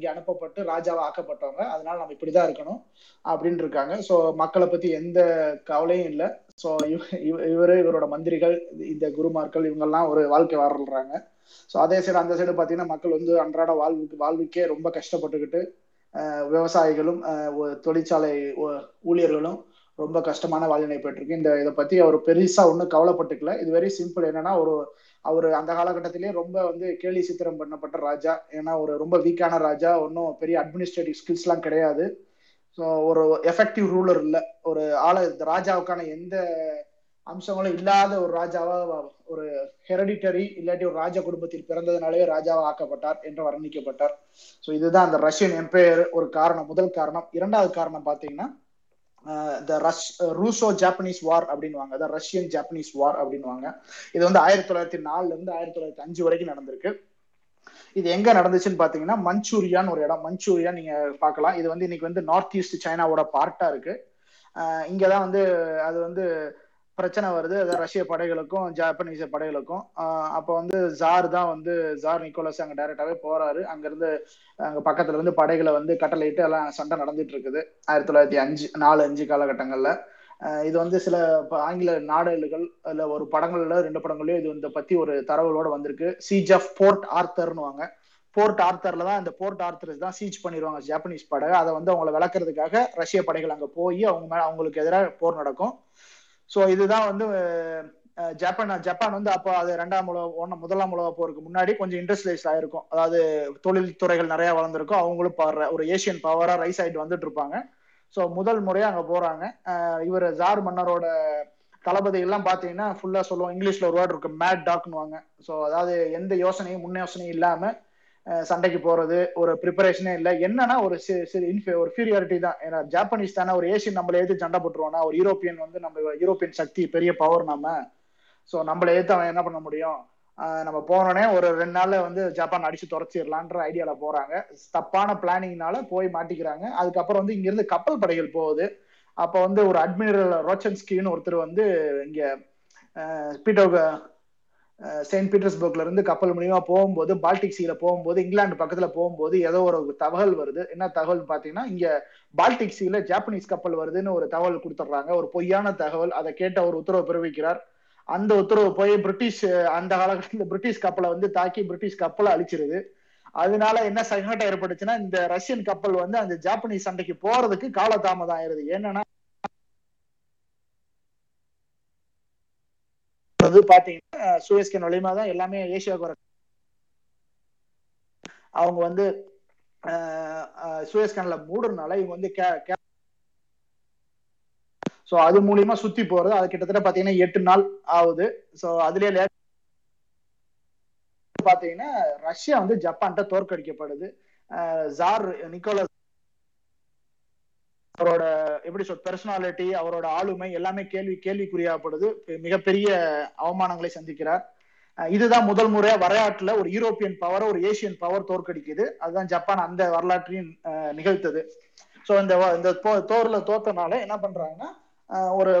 இங்க அனுப்பப்பட்டு ராஜாவா ஆக்கப்பட்டவங்க. அதனால நம்ம இப்படிதான் இருக்கணும் அப்படின்னு இருக்காங்க ஸோ மக்களை பத்தி எந்த கவலையும் இல்லை. ஸோ இவரு இவரோட மந்திரிகள் இந்த குருமார்கள் இவங்கெல்லாம் ஒரு வாழ்க்கை வாழ்றாங்க ஸோ அதே சைடு அந்த சைடு பார்த்தீங்கன்னா மக்கள் வந்து அன்றாட வாழ்வுக்கு வாழ்வுக்கே ரொம்ப கஷ்டப்பட்டுக்கிட்டு விவசாயிகளும் தொழிற்சாலை ஊழியர்களும் ரொம்ப கஷ்டமான வாழ்நிலை போயிட்டு இந்த இதை பத்தி அவர் பெருசா ஒன்றும் கவலைப்பட்டுக்கல. இது வெரி சிம்பிள் என்னன்னா ஒரு அவர் அந்த காலகட்டத்திலேயே ரொம்ப வந்து கேலி சித்திரம் பண்ணப்பட்ட ராஜா. ஏன்னா ஒரு ரொம்ப வீக்கான ராஜா. ஒன்றும் பெரிய அட்மினிஸ்ட்ரேட்டிவ் ஸ்கில்ஸ்லாம் கிடையாது. ஸோ ஒரு எஃபெக்டிவ் ரூலர் இல்லை. ஒரு ஆள ராஜாவுக்கான எந்த அம்சங்களும் இல்லாத ஒரு ராஜாவா ஒரு ஹெரடிட்டரி இல்லாட்டி ஒரு ராஜ குடும்பத்தில் பிறந்ததுனாலே ராஜாவா ஆக்கப்பட்டார் என்று வர்ணிக்கப்பட்டார். ஸோ இதுதான் அந்த ரஷ்யன் எம்பையர் ஒரு காரணம் முதல் காரணம். இரண்டாவது காரணம் பார்த்தீங்கன்னா the rush Russo Japanese war அப்படின்வாங்க அதான் ரஷ்யன் ஜாப்பனீஸ் வார் அப்படின்வாங்க இது வந்து ஆயிரத்தி தொள்ளாயிரத்தி நாலுல இருந்து ஆயிரத்தி தொள்ளாயிரத்தி அஞ்சு வரைக்கும் நடந்திருக்கு. இது எங்க நடந்துச்சுன்னு பாத்தீங்கன்னா மஞ்சூரியான்னு ஒரு இடம். மஞ்சூரியா நீங்க பார்க்கலாம். இது வந்து இன்னைக்கு வந்து நார்த் ஈஸ்ட் சைனாவோட பார்ட்டா இருக்கு. இங்கதான் வந்து அது வந்து பிரச்சனை வருது. அது ரஷ்ய படைகளுக்கும் ஜாப்பனீஸ் படைகளுக்கும். அப்போ வந்து ஜார் தான் வந்து ஜார் நிக்கோலஸ் அங்கே டைரக்டாகவே போறாரு. அங்கேருந்து அங்கே பக்கத்துல இருந்து படைகளை வந்து கட்டளையிட்டு எல்லாம் சண்டை நடந்துட்டு இருக்குது. ஆயிரத்தி தொள்ளாயிரத்தி அஞ்சு நாலு அஞ்சு காலகட்டங்களில். இது வந்து சில ஆங்கில நாடகங்கள் இல்லை ஒரு படங்கள்ல ரெண்டு படங்களையும் இது இந்த பத்தி ஒரு தரவுகளோட வந்திருக்கு. சீஜ் ஆஃப் போர்ட் ஆர்த்தர்னுவாங்க போர்ட் ஆர்த்தர்ல தான் இந்த போர்ட் ஆர்த்தர் தான் சீச் பண்ணிடுவாங்க ஜாப்பனீஸ் படை அதை வந்து அவங்களை விளக்குறதுக்காக ரஷ்ய படைகள் அங்கே போய் அவங்க மேல அவங்களுக்கு எதிராக போர் நடக்கும். ஸோ இதுதான் வந்து ஜப்பான் ஜப்பான் வந்து அப்போ அது ரெண்டாம் உலக ஒன்று முதலாம் உலக போருக்கு முன்னாடி கொஞ்சம் இண்டஸ்ட்ரியலைஸ் ஆயிருக்கும். அதாவது தொழில்துறைகள் நிறையா நிறைய வளர்ந்துருக்கும். அவங்களும் பாடுற ஒரு ஏசியன் பவரா ரைஸ் ஆயிட்டு வந்துட்டு இருப்பாங்க ஸோ முதல் முறையா அங்க போறாங்க. இவர் ஜார் மன்னரோட தளபதி எல்லாம் பாத்தீங்கன்னா ஃபுல்லா சொல்லுவோம் இங்கிலீஷ்ல ஒரு வேர்டு இருக்கு மேட் டாக்னுவாங்க ஸோ அதாவது எந்த யோசனையும் முன் யோசனையும் இல்லாம சண்டைக்கு போறது ஒரு ப்ரிப்பரேஷனே இல்லை. என்னன்னா ஒரு ஒரு ஃபீரியாரிட்டி தான். ஏன்னா ஜாப்பனீஸ் தானே ஒரு ஏசியன் நம்மள ஏத்து சண்டை போட்டுருவோம்னா ஒரு யூரோப்பியன் வந்து நம்ம யூரோப்பியன் சக்தி பெரிய பவர் நம்ம ஸோ நம்மள ஏத்து அவன் என்ன பண்ண முடியும்? நம்ம போனோடனே ஒரு ரெண்டு நாள்ல வந்து ஜப்பான் அடிச்சு துறச்சிடலான்ற ஐடியால போறாங்க. தப்பான பிளானிங்னால போய் மாட்டிக்கிறாங்க. அதுக்கப்புறம் வந்து இங்கிருந்து கப்பல் படைகள் போகுது. அப்ப வந்து ஒரு அட்மிரல் ரோச்சன்ஸ்கின்னு ஒருத்தர் வந்து இங்க பீட்டோ செயின்ட் பீட்டர்ஸ்பர்க்ல இருந்து கப்பல் மூலியமா போகும்போது பால்டிக் சீல போகும்போது இங்கிலாந்து பக்கத்துல போகும்போது ஏதோ ஒரு தகவல் வருது. என்ன தகவல் பாத்தீங்கன்னா இங்க பால்டிக் சீல ஜாப்பனீஸ் கப்பல் வருதுன்னு ஒரு தகவல் கொடுத்துட்றாங்க. ஒரு பொய்யான தகவல். அதை கேட்டு அவர் உத்தரவு பிறப்பிக்கிறார். அந்த உத்தரவு போய் பிரிட்டிஷ் அந்த காலகட்டத்தில் பிரிட்டிஷ் கப்பலை வந்து தாக்கி பிரிட்டிஷ் கப்பலை அழிச்சிருது. அதனால என்ன சங்கடம் ஏற்பட்டுச்சுன்னா இந்த ரஷ்யன் கப்பல் வந்து அந்த ஜாப்பனீஸ் சண்டைக்கு போறதுக்கு காலதாமதம் ஆயிருது. என்னன்னா வந்து பாத்தீங்கன்னா சூயஸ்கன் வழிமா தான் எல்லாமே ஏசியாவுக்கு வர அவங்க வந்து சூயஸ்கன்ல மூடுறதுனால இவங்க வந்து ஸோ அது மூலியமா சுத்தி போறது. அது கிட்டத்தட்ட பாத்தீங்கன்னா எட்டு நாள் ஆகுது. சோ அதுலயே பாத்தீங்கன்னா ரஷ்யா வந்து ஜப்பான்கிட்ட தோற்கடிக்கப்படுது. ஜார் நிக்கோலஸ் அவரோட எப்படி சொல் பெர்சனாலிட்டி அவரோட ஆளுமை எல்லாமே கேள்வி கேள்விக்குறியாகப்படுது. மிகப்பெரிய அவமானங்களை சந்திக்கிறார். இதுதான் முதல் முறையா வரலாற்றுல ஒரு யூரோப்பியன் பவர் ஒரு ஏசியன் பவர் தோற்கடிக்குது. அதுதான் ஜப்பான் அந்த வரலாற்றையும் நிகழ்த்தது. சோ இந்த இந்த தோர்ல தோத்தனால என்ன பண்றாங்கன்னா ஒரு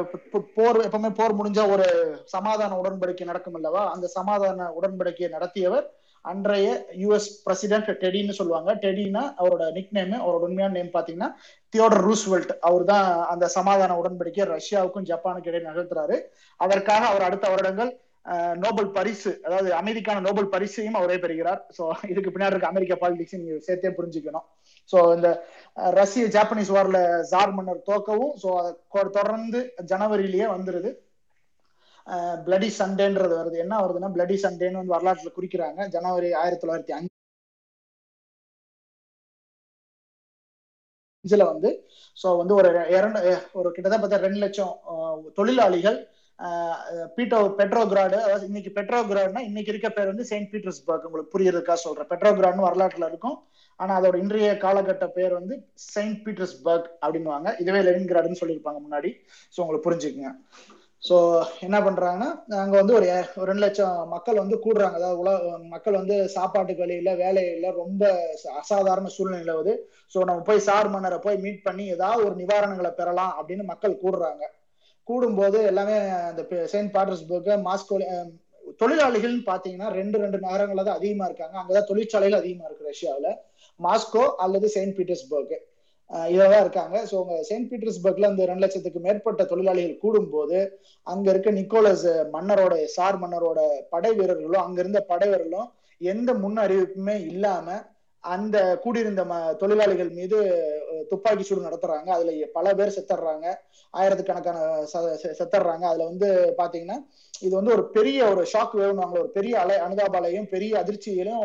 போர் எப்பவுமே போர் முடிஞ்சா ஒரு சமாதான உடன்படிக்கை நடக்கும் அல்லவா? அந்த சமாதான உடன்படிக்கையை நடத்தியவர் அன்றைய யுஎஸ் பிரசிடென்ட் டெடின்னு சொல்லுவாங்க. டெடினா அவரோட நிக் நேம் அவரோட உண்மையான நேம் பாத்தீங்கன்னா தியோடர் ரூஸ்வெல்ட் அவர் தான் அந்த சமாதான உடன்படிக்கை ரஷ்யாவுக்கும் ஜப்பானுக்கு இடையே நிகழ்த்துறாரு அதற்காக அவர் அடுத்த வருடங்கள் நோபல் பரிசு அதாவது அமைதிக்கான நோபல் பரிசையும் அவரே பெறுகிறார். சோ இதுக்கு பின்னாடி இருக்க அமெரிக்க பாலிடிக்ஸ் நீங்க சேர்த்தே புரிஞ்சுக்கணும். சோ இந்த ரஷ்ய ஜாப்பனீஸ் வார்ல ஜார் மன்னர் தோக்கவும் சோ தொடர்ந்து ஜனவரியிலேயே வந்துருது. பிளடி சண்டேன்றது வருது. என்ன வருதுன்னா பிளடி சண்டேன்னு வந்து வரலாற்றுல குறிக்கிறாங்க. ஜனவரி ஆயிரத்தி தொள்ளாயிரத்தி அஞ்சுல வந்து ஸோ வந்து ஒரு இரண்டு ஒரு கிட்டத்தட்ட பார்த்தா ரெண்டு லட்சம் தொழிலாளிகள் பீட்டோ பெட்ரோகிராடு அதாவது இன்னைக்கு பெட்ரோகிராட்னா இன்னைக்கு இருக்க பேர் வந்து செயின்ட் பீட்டர்ஸ்பர்க். உங்களுக்கு புரியுறதுக்கா சொல்றேன். பெட்ரோகிராட்னு வரலாற்றுல இருக்கும். ஆனா அதோட இன்றைய காலகட்ட பேர் வந்து செயின்ட் பீட்டர்ஸ்பர்க் அப்படின்வாங்க இதுவே லெனின்கிராடுன்னு சொல்லியிருப்பாங்க முன்னாடி. ஸோ உங்களுக்கு புரிஞ்சுக்குங்க. ஸோ என்ன பண்றாங்கன்னா அங்க வந்து ஒரு ரெண்டு லட்சம் மக்கள் வந்து கூடுறாங்க. அதாவது உலக மக்கள் வந்து சாப்பாட்டுக்கு வழியில இல்லை ரொம்ப அசாதாரண சூழ்நிலை வந்து. ஸோ நம்ம போய் சார் மன்னரை போய் மீட் பண்ணி ஏதாவது ஒரு நிவாரணங்களை பெறலாம் அப்படின்னு மக்கள் கூடுறாங்க. கூடும்போது எல்லாமே அந்த செயின்ட் பாட்டர்ஸ்பர்க் மாஸ்கோ தொழிலாளிகள்னு பாத்தீங்கன்னா ரெண்டு ரெண்டு நகரங்கள்ல தான் அதிகமா இருக்காங்க. அங்கதான் தொழிற்சாலைகள் அதிகமா இருக்கு ரஷ்யாவில. மாஸ்கோ அல்லது செயின்ட் பீட்டர்ஸ்பர்க் இதான் இருக்காங்க. ஸோ அவங்க செயின்ட் பீட்டர்ஸ்பர்க்ல அந்த ரெண்டு லட்சத்துக்கு மேற்பட்ட தொழிலாளிகள் கூடும்போது அங்க இருக்க நிக்கோலஸ் மன்னரோட சார் மன்னரோட படை வீரர்களும் அங்க இருந்த படை வீரர்களும் எந்த முன் அறிவிப்புமே இல்லாம அந்த கூடியிருந்த தொழிலாளிகள் மீது துப்பாக்கி சூடு நடத்துறாங்க. அதுல பல பேர் செத்துடுறாங்க ஆயிரத்துக்கணக்கான செத்துடுறாங்க அதுல வந்து பாத்தீங்கன்னா இது வந்து ஒரு பெரிய ஒரு ஷாக் வேணுவாங்க ஒரு பெரிய அலை அனுதாபாலையும் பெரிய அதிர்ச்சியிலும்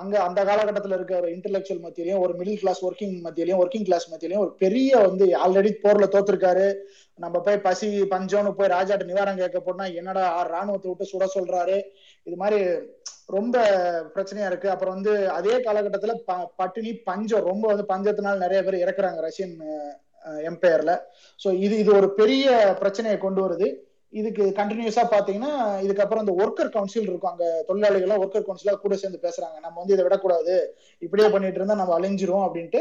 அங்க அந்த காலகட்டத்தில் இருக்க ஒரு இன்டெலெக்சுவல் மத்தியிலையும் ஒரு மிடில் கிளாஸ் ஒர்க்கிங் மத்தியிலையும் ஒர்க்கிங் கிளாஸ் மத்தியிலையும் ஒரு பெரிய வந்து ஆல்ரெடி போர்ல தோத்துருக்காரு. நம்ம போய் பசி பஞ்சம்னு போய் ராஜாட்ட நிவாரணம் கேட்க போனா என்னடா ராணுவத்தை விட்டு சுட சொல்றாரு. இது மாதிரி ரொம்ப பிரச்சனையா இருக்கு. அப்புறம் வந்து அதே காலகட்டத்துல ப பட்டினி பஞ்சம் ரொம்ப வந்து பஞ்சத்தினால நிறைய பேர் இறக்குறாங்க ரஷ்யன் எம்பையர்ல ஸோ இது இது ஒரு பெரிய பிரச்சனையை கொண்டு வருது. இதுக்கு கண்டினியூஸா பாத்தீங்கன்னா இதுக்கப்புறம் இந்த ஒர்க்கர் கவுன்சில் இருக்கும். அங்க தொழிலாளிகள் ஒர்க்கர் கவுன்சிலா கூட சேர்ந்து பேசுறாங்க. நம்ம வந்து இதை விடக்கூடாது. இப்படியே பண்ணிட்டு இருந்தா நம்ம அழிஞ்சிரும் அப்படின்ட்டு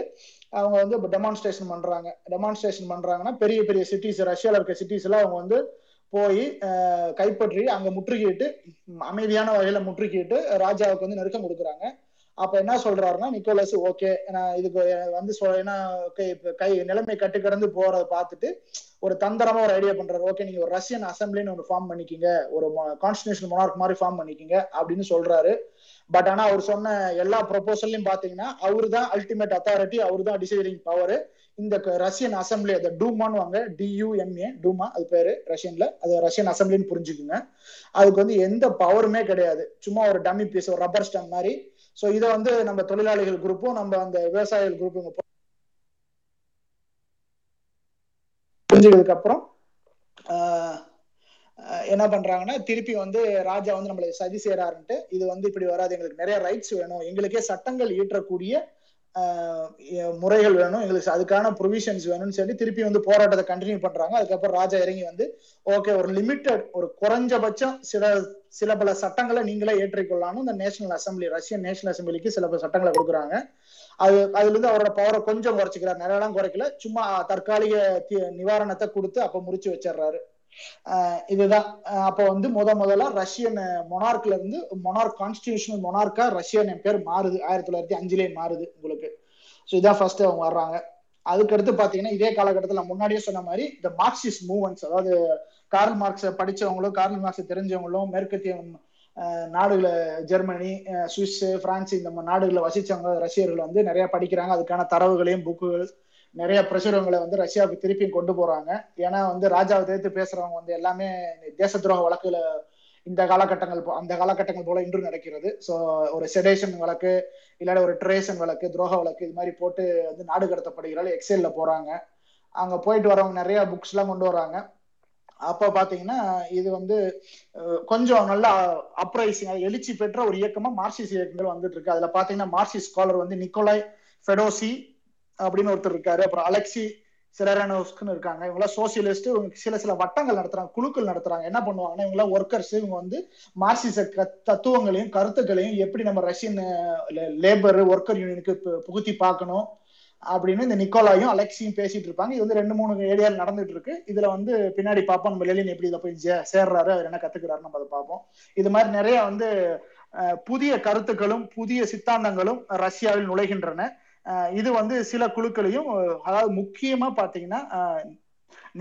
அவங்க வந்து டெமான்ஸ்ட்ரேஷன் பண்றாங்க. டெமான்ஸ்ட்ரேஷன் பண்றாங்கன்னா பெரிய பெரிய சிட்டிஸ் ரஷ்யால இருக்க சிட்டிஸ் எல்லாம் அவங்க வந்து போய் கைப்பற்றி அங்க முற்றுகையிட்டு அமைதியான வகையில முற்றுகையிட்டு ராஜாவுக்கு வந்து நெருக்கம் கொடுக்குறாங்க. அப்ப என்ன சொல்றாருன்னா நிக்கோலஸ் ஓகே நான் இதுக்கு வந்து ஏன்னா கை நிலைமை கட்டு கடந்து போறத பார்த்துட்டு ஒரு தந்திரமா ஒரு ஐடியா பண்றாரு. ஓகே நீங்க ஒரு ரஷ்யன் அசம்பிளின்னு ஒன்று ஃபார்ம் பண்ணிக்கிங்க. ஒரு கான்ஸ்டியூஷன் மொனார்க் மாதிரி ஃபார்ம் பண்ணிக்கிங்க அப்படின்னு சொல்றாரு. பட் ஆனா அவர் சொன்ன எல்லா ப்ரொபோசல்லையும் பாத்தீங்கன்னா அவரு தான் அல்டிமேட் அத்தாரிட்டி அவரு தான் டிசைடிங் பவர் இந்த ரஷ்யன் அசம்பிளி அதை டூமான்னு வாங்க டியூஎம்ஏ டூமா அது பேரு ரஷ்யன்ல அது ரஷ்யன் அசம்பிளின்னு புரிஞ்சுக்குங்க. அதுக்கு வந்து எந்த பவருமே கிடையாது. சும்மா ஒரு டம்மி பீஸ் ஒரு ரப்பர் ஸ்டம் மாதிரி. ஸோ இதை வந்து நம்ம தொழிலாளிகள் குரூப்பும் நம்ம அந்த விவசாயிகள் குரூப்பும் புரிஞ்சுக்கிறதுக்கு அப்புறம் என்ன பண்றாங்கன்னா திருப்பி வந்து ராஜா வந்து நம்மளை சதி செய்யறாருன்ட்டு இது வந்து இப்படி வராது எங்களுக்கு நிறைய ரைட்ஸ் வேணும் எங்களுக்கே சட்டங்கள் ஈற்றக்கூடிய முறைகள் வேணும் எங்களுக்கு அதுக்கான ப்ரொவிஷன்ஸ் வேணும்னு சொல்லி திருப்பி வந்து போராட்டத்தை கண்டினியூ பண்றாங்க. அதுக்கப்புறம் ராஜா இறங்கி வந்து ஓகே ஒரு லிமிட்டட் ஒரு குறைஞ்சபட்சம் சில சில பல சட்டங்களை நீங்களே ஏற்றிக்கொள்ளலாம்னு இந்த நேஷனல் அசம்பிளி ரஷ்யன் நேஷனல் அசம்பிளிக்கு சில பல சட்டங்களை கொடுக்குறாங்க. அது அதுல இருந்து அவரோட பவரை கொஞ்சம் குறைச்சிக்கிறார். நிறையலாம் குறைக்கல. சும்மா தற்காலிக நிவாரணத்தை கொடுத்து அப்ப முடிச்சு வச்சிடுறாரு. இதுதான். அப்போ வந்து முத முதல்ல ரஷ்யன் மொனார்க்ல இருந்து மொனார்க் கான்ஸ்டியூஷனல் மொனார்க்கா ரஷ்யன் என் பேர் மாறுது. ஆயிரத்தி தொள்ளாயிரத்தி அஞ்சுலேயே மாறுது உங்களுக்கு. ஸோ இதான் ஃபர்ஸ்ட் அவங்க வர்றாங்க. அதுக்கடுத்து பாத்தீங்கன்னா இதே காலகட்டத்தில் முன்னாடியே சொன்ன மாதிரி இந்த மார்க்சிஸ்ட் மூவ்மெண்ட்ஸ் அதாவது கார்ல் மார்க்ஸை படிச்சவங்களும் கார்ல் மார்க்ஸை தெரிஞ்சவங்களும் மேற்கத்திய நாடுகளை ஜெர்மனி சுவிஸ் பிரான்ஸ் இந்த நாடுகளை வசிச்சவங்க ரஷ்யர்கள் வந்து நிறைய படிக்கிறாங்க. அதுக்கான தரவுகளையும் புக்குகள் நிறைய பிரசுரங்களை வந்து ரஷ்யாவுக்கு திருப்பியும் கொண்டு போறாங்க. ஏன்னா வந்து ராஜாவை எதிர்த்து பேசுறவங்க வந்து எல்லாமே தேச துரோக வழக்குல இந்த காலகட்டங்கள் அந்த காலகட்டங்கள் போல இன்றும் நடக்கிறது. ஸோ ஒரு செடேஷன் வழக்கு இல்லாட ஒரு ட்ரேஷன் வழக்கு துரோக வழக்கு இது மாதிரி போட்டு வந்து நாடு கடத்தப்படுகிறாள் எக்ஸல்ல போறாங்க. அங்க போயிட்டு வரவங்க நிறைய புக்ஸ் எல்லாம் கொண்டு வராங்க. அப்ப பாத்தீங்கன்னா இது வந்து கொஞ்சம் நல்லா அப்ரைசிங் எழுச்சி பெற்ற ஒரு இயக்கமா மார்க்சிஸ்ட் இயக்கங்கள் வந்துட்டு இருக்கு அதுல பாத்தீங்கன்னா மார்க்சிஸ்ட் ஸ்காலர் வந்து நிக்கோலாய் ஃபெடோசி அப்படின்னு ஒருத்தர் இருக்காரு. அப்புறம் அலெக்சி சிரனோஸ்க்குன்னு இருக்காங்க. இவங்களாம் சோசியலிஸ்ட் சில சில வட்டங்கள் நடத்துறாங்க குழுக்கள் நடத்துறாங்க. என்ன பண்ணுவாங்கன்னா இவங்களாம் ஒர்க்கர்ஸ் இவங்க வந்து மார்க்சிச தத்துவங்களையும் கருத்துக்களையும் எப்படி நம்ம ரஷ்யன் லேபர் ஒர்க்கர் யூனியனுக்கு புகுத்தி பார்க்கணும்? அப்படின்னு இந்த நிக்கோலாயும் அலெக்சியும் பேசிட்டு இருப்பாங்க. இது வந்து ரெண்டு மூணு ஏரியாவில் நடந்துட்டு இருக்கு இதுல வந்து பின்னாடி பார்ப்போம் நம்ம லெலின் எப்படி இதை போய் சேர்றாரு அவர் என்ன கத்துக்கிறாரு நம்ம அதை பார்ப்போம் இது மாதிரி நிறைய வந்து புதிய கருத்துக்களும் புதிய சித்தாந்தங்களும் ரஷ்யாவில் நுழைகின்றன. இது வந்து சில குழுக்களையும் அதாவது முக்கியமா பாத்தீங்கன்னா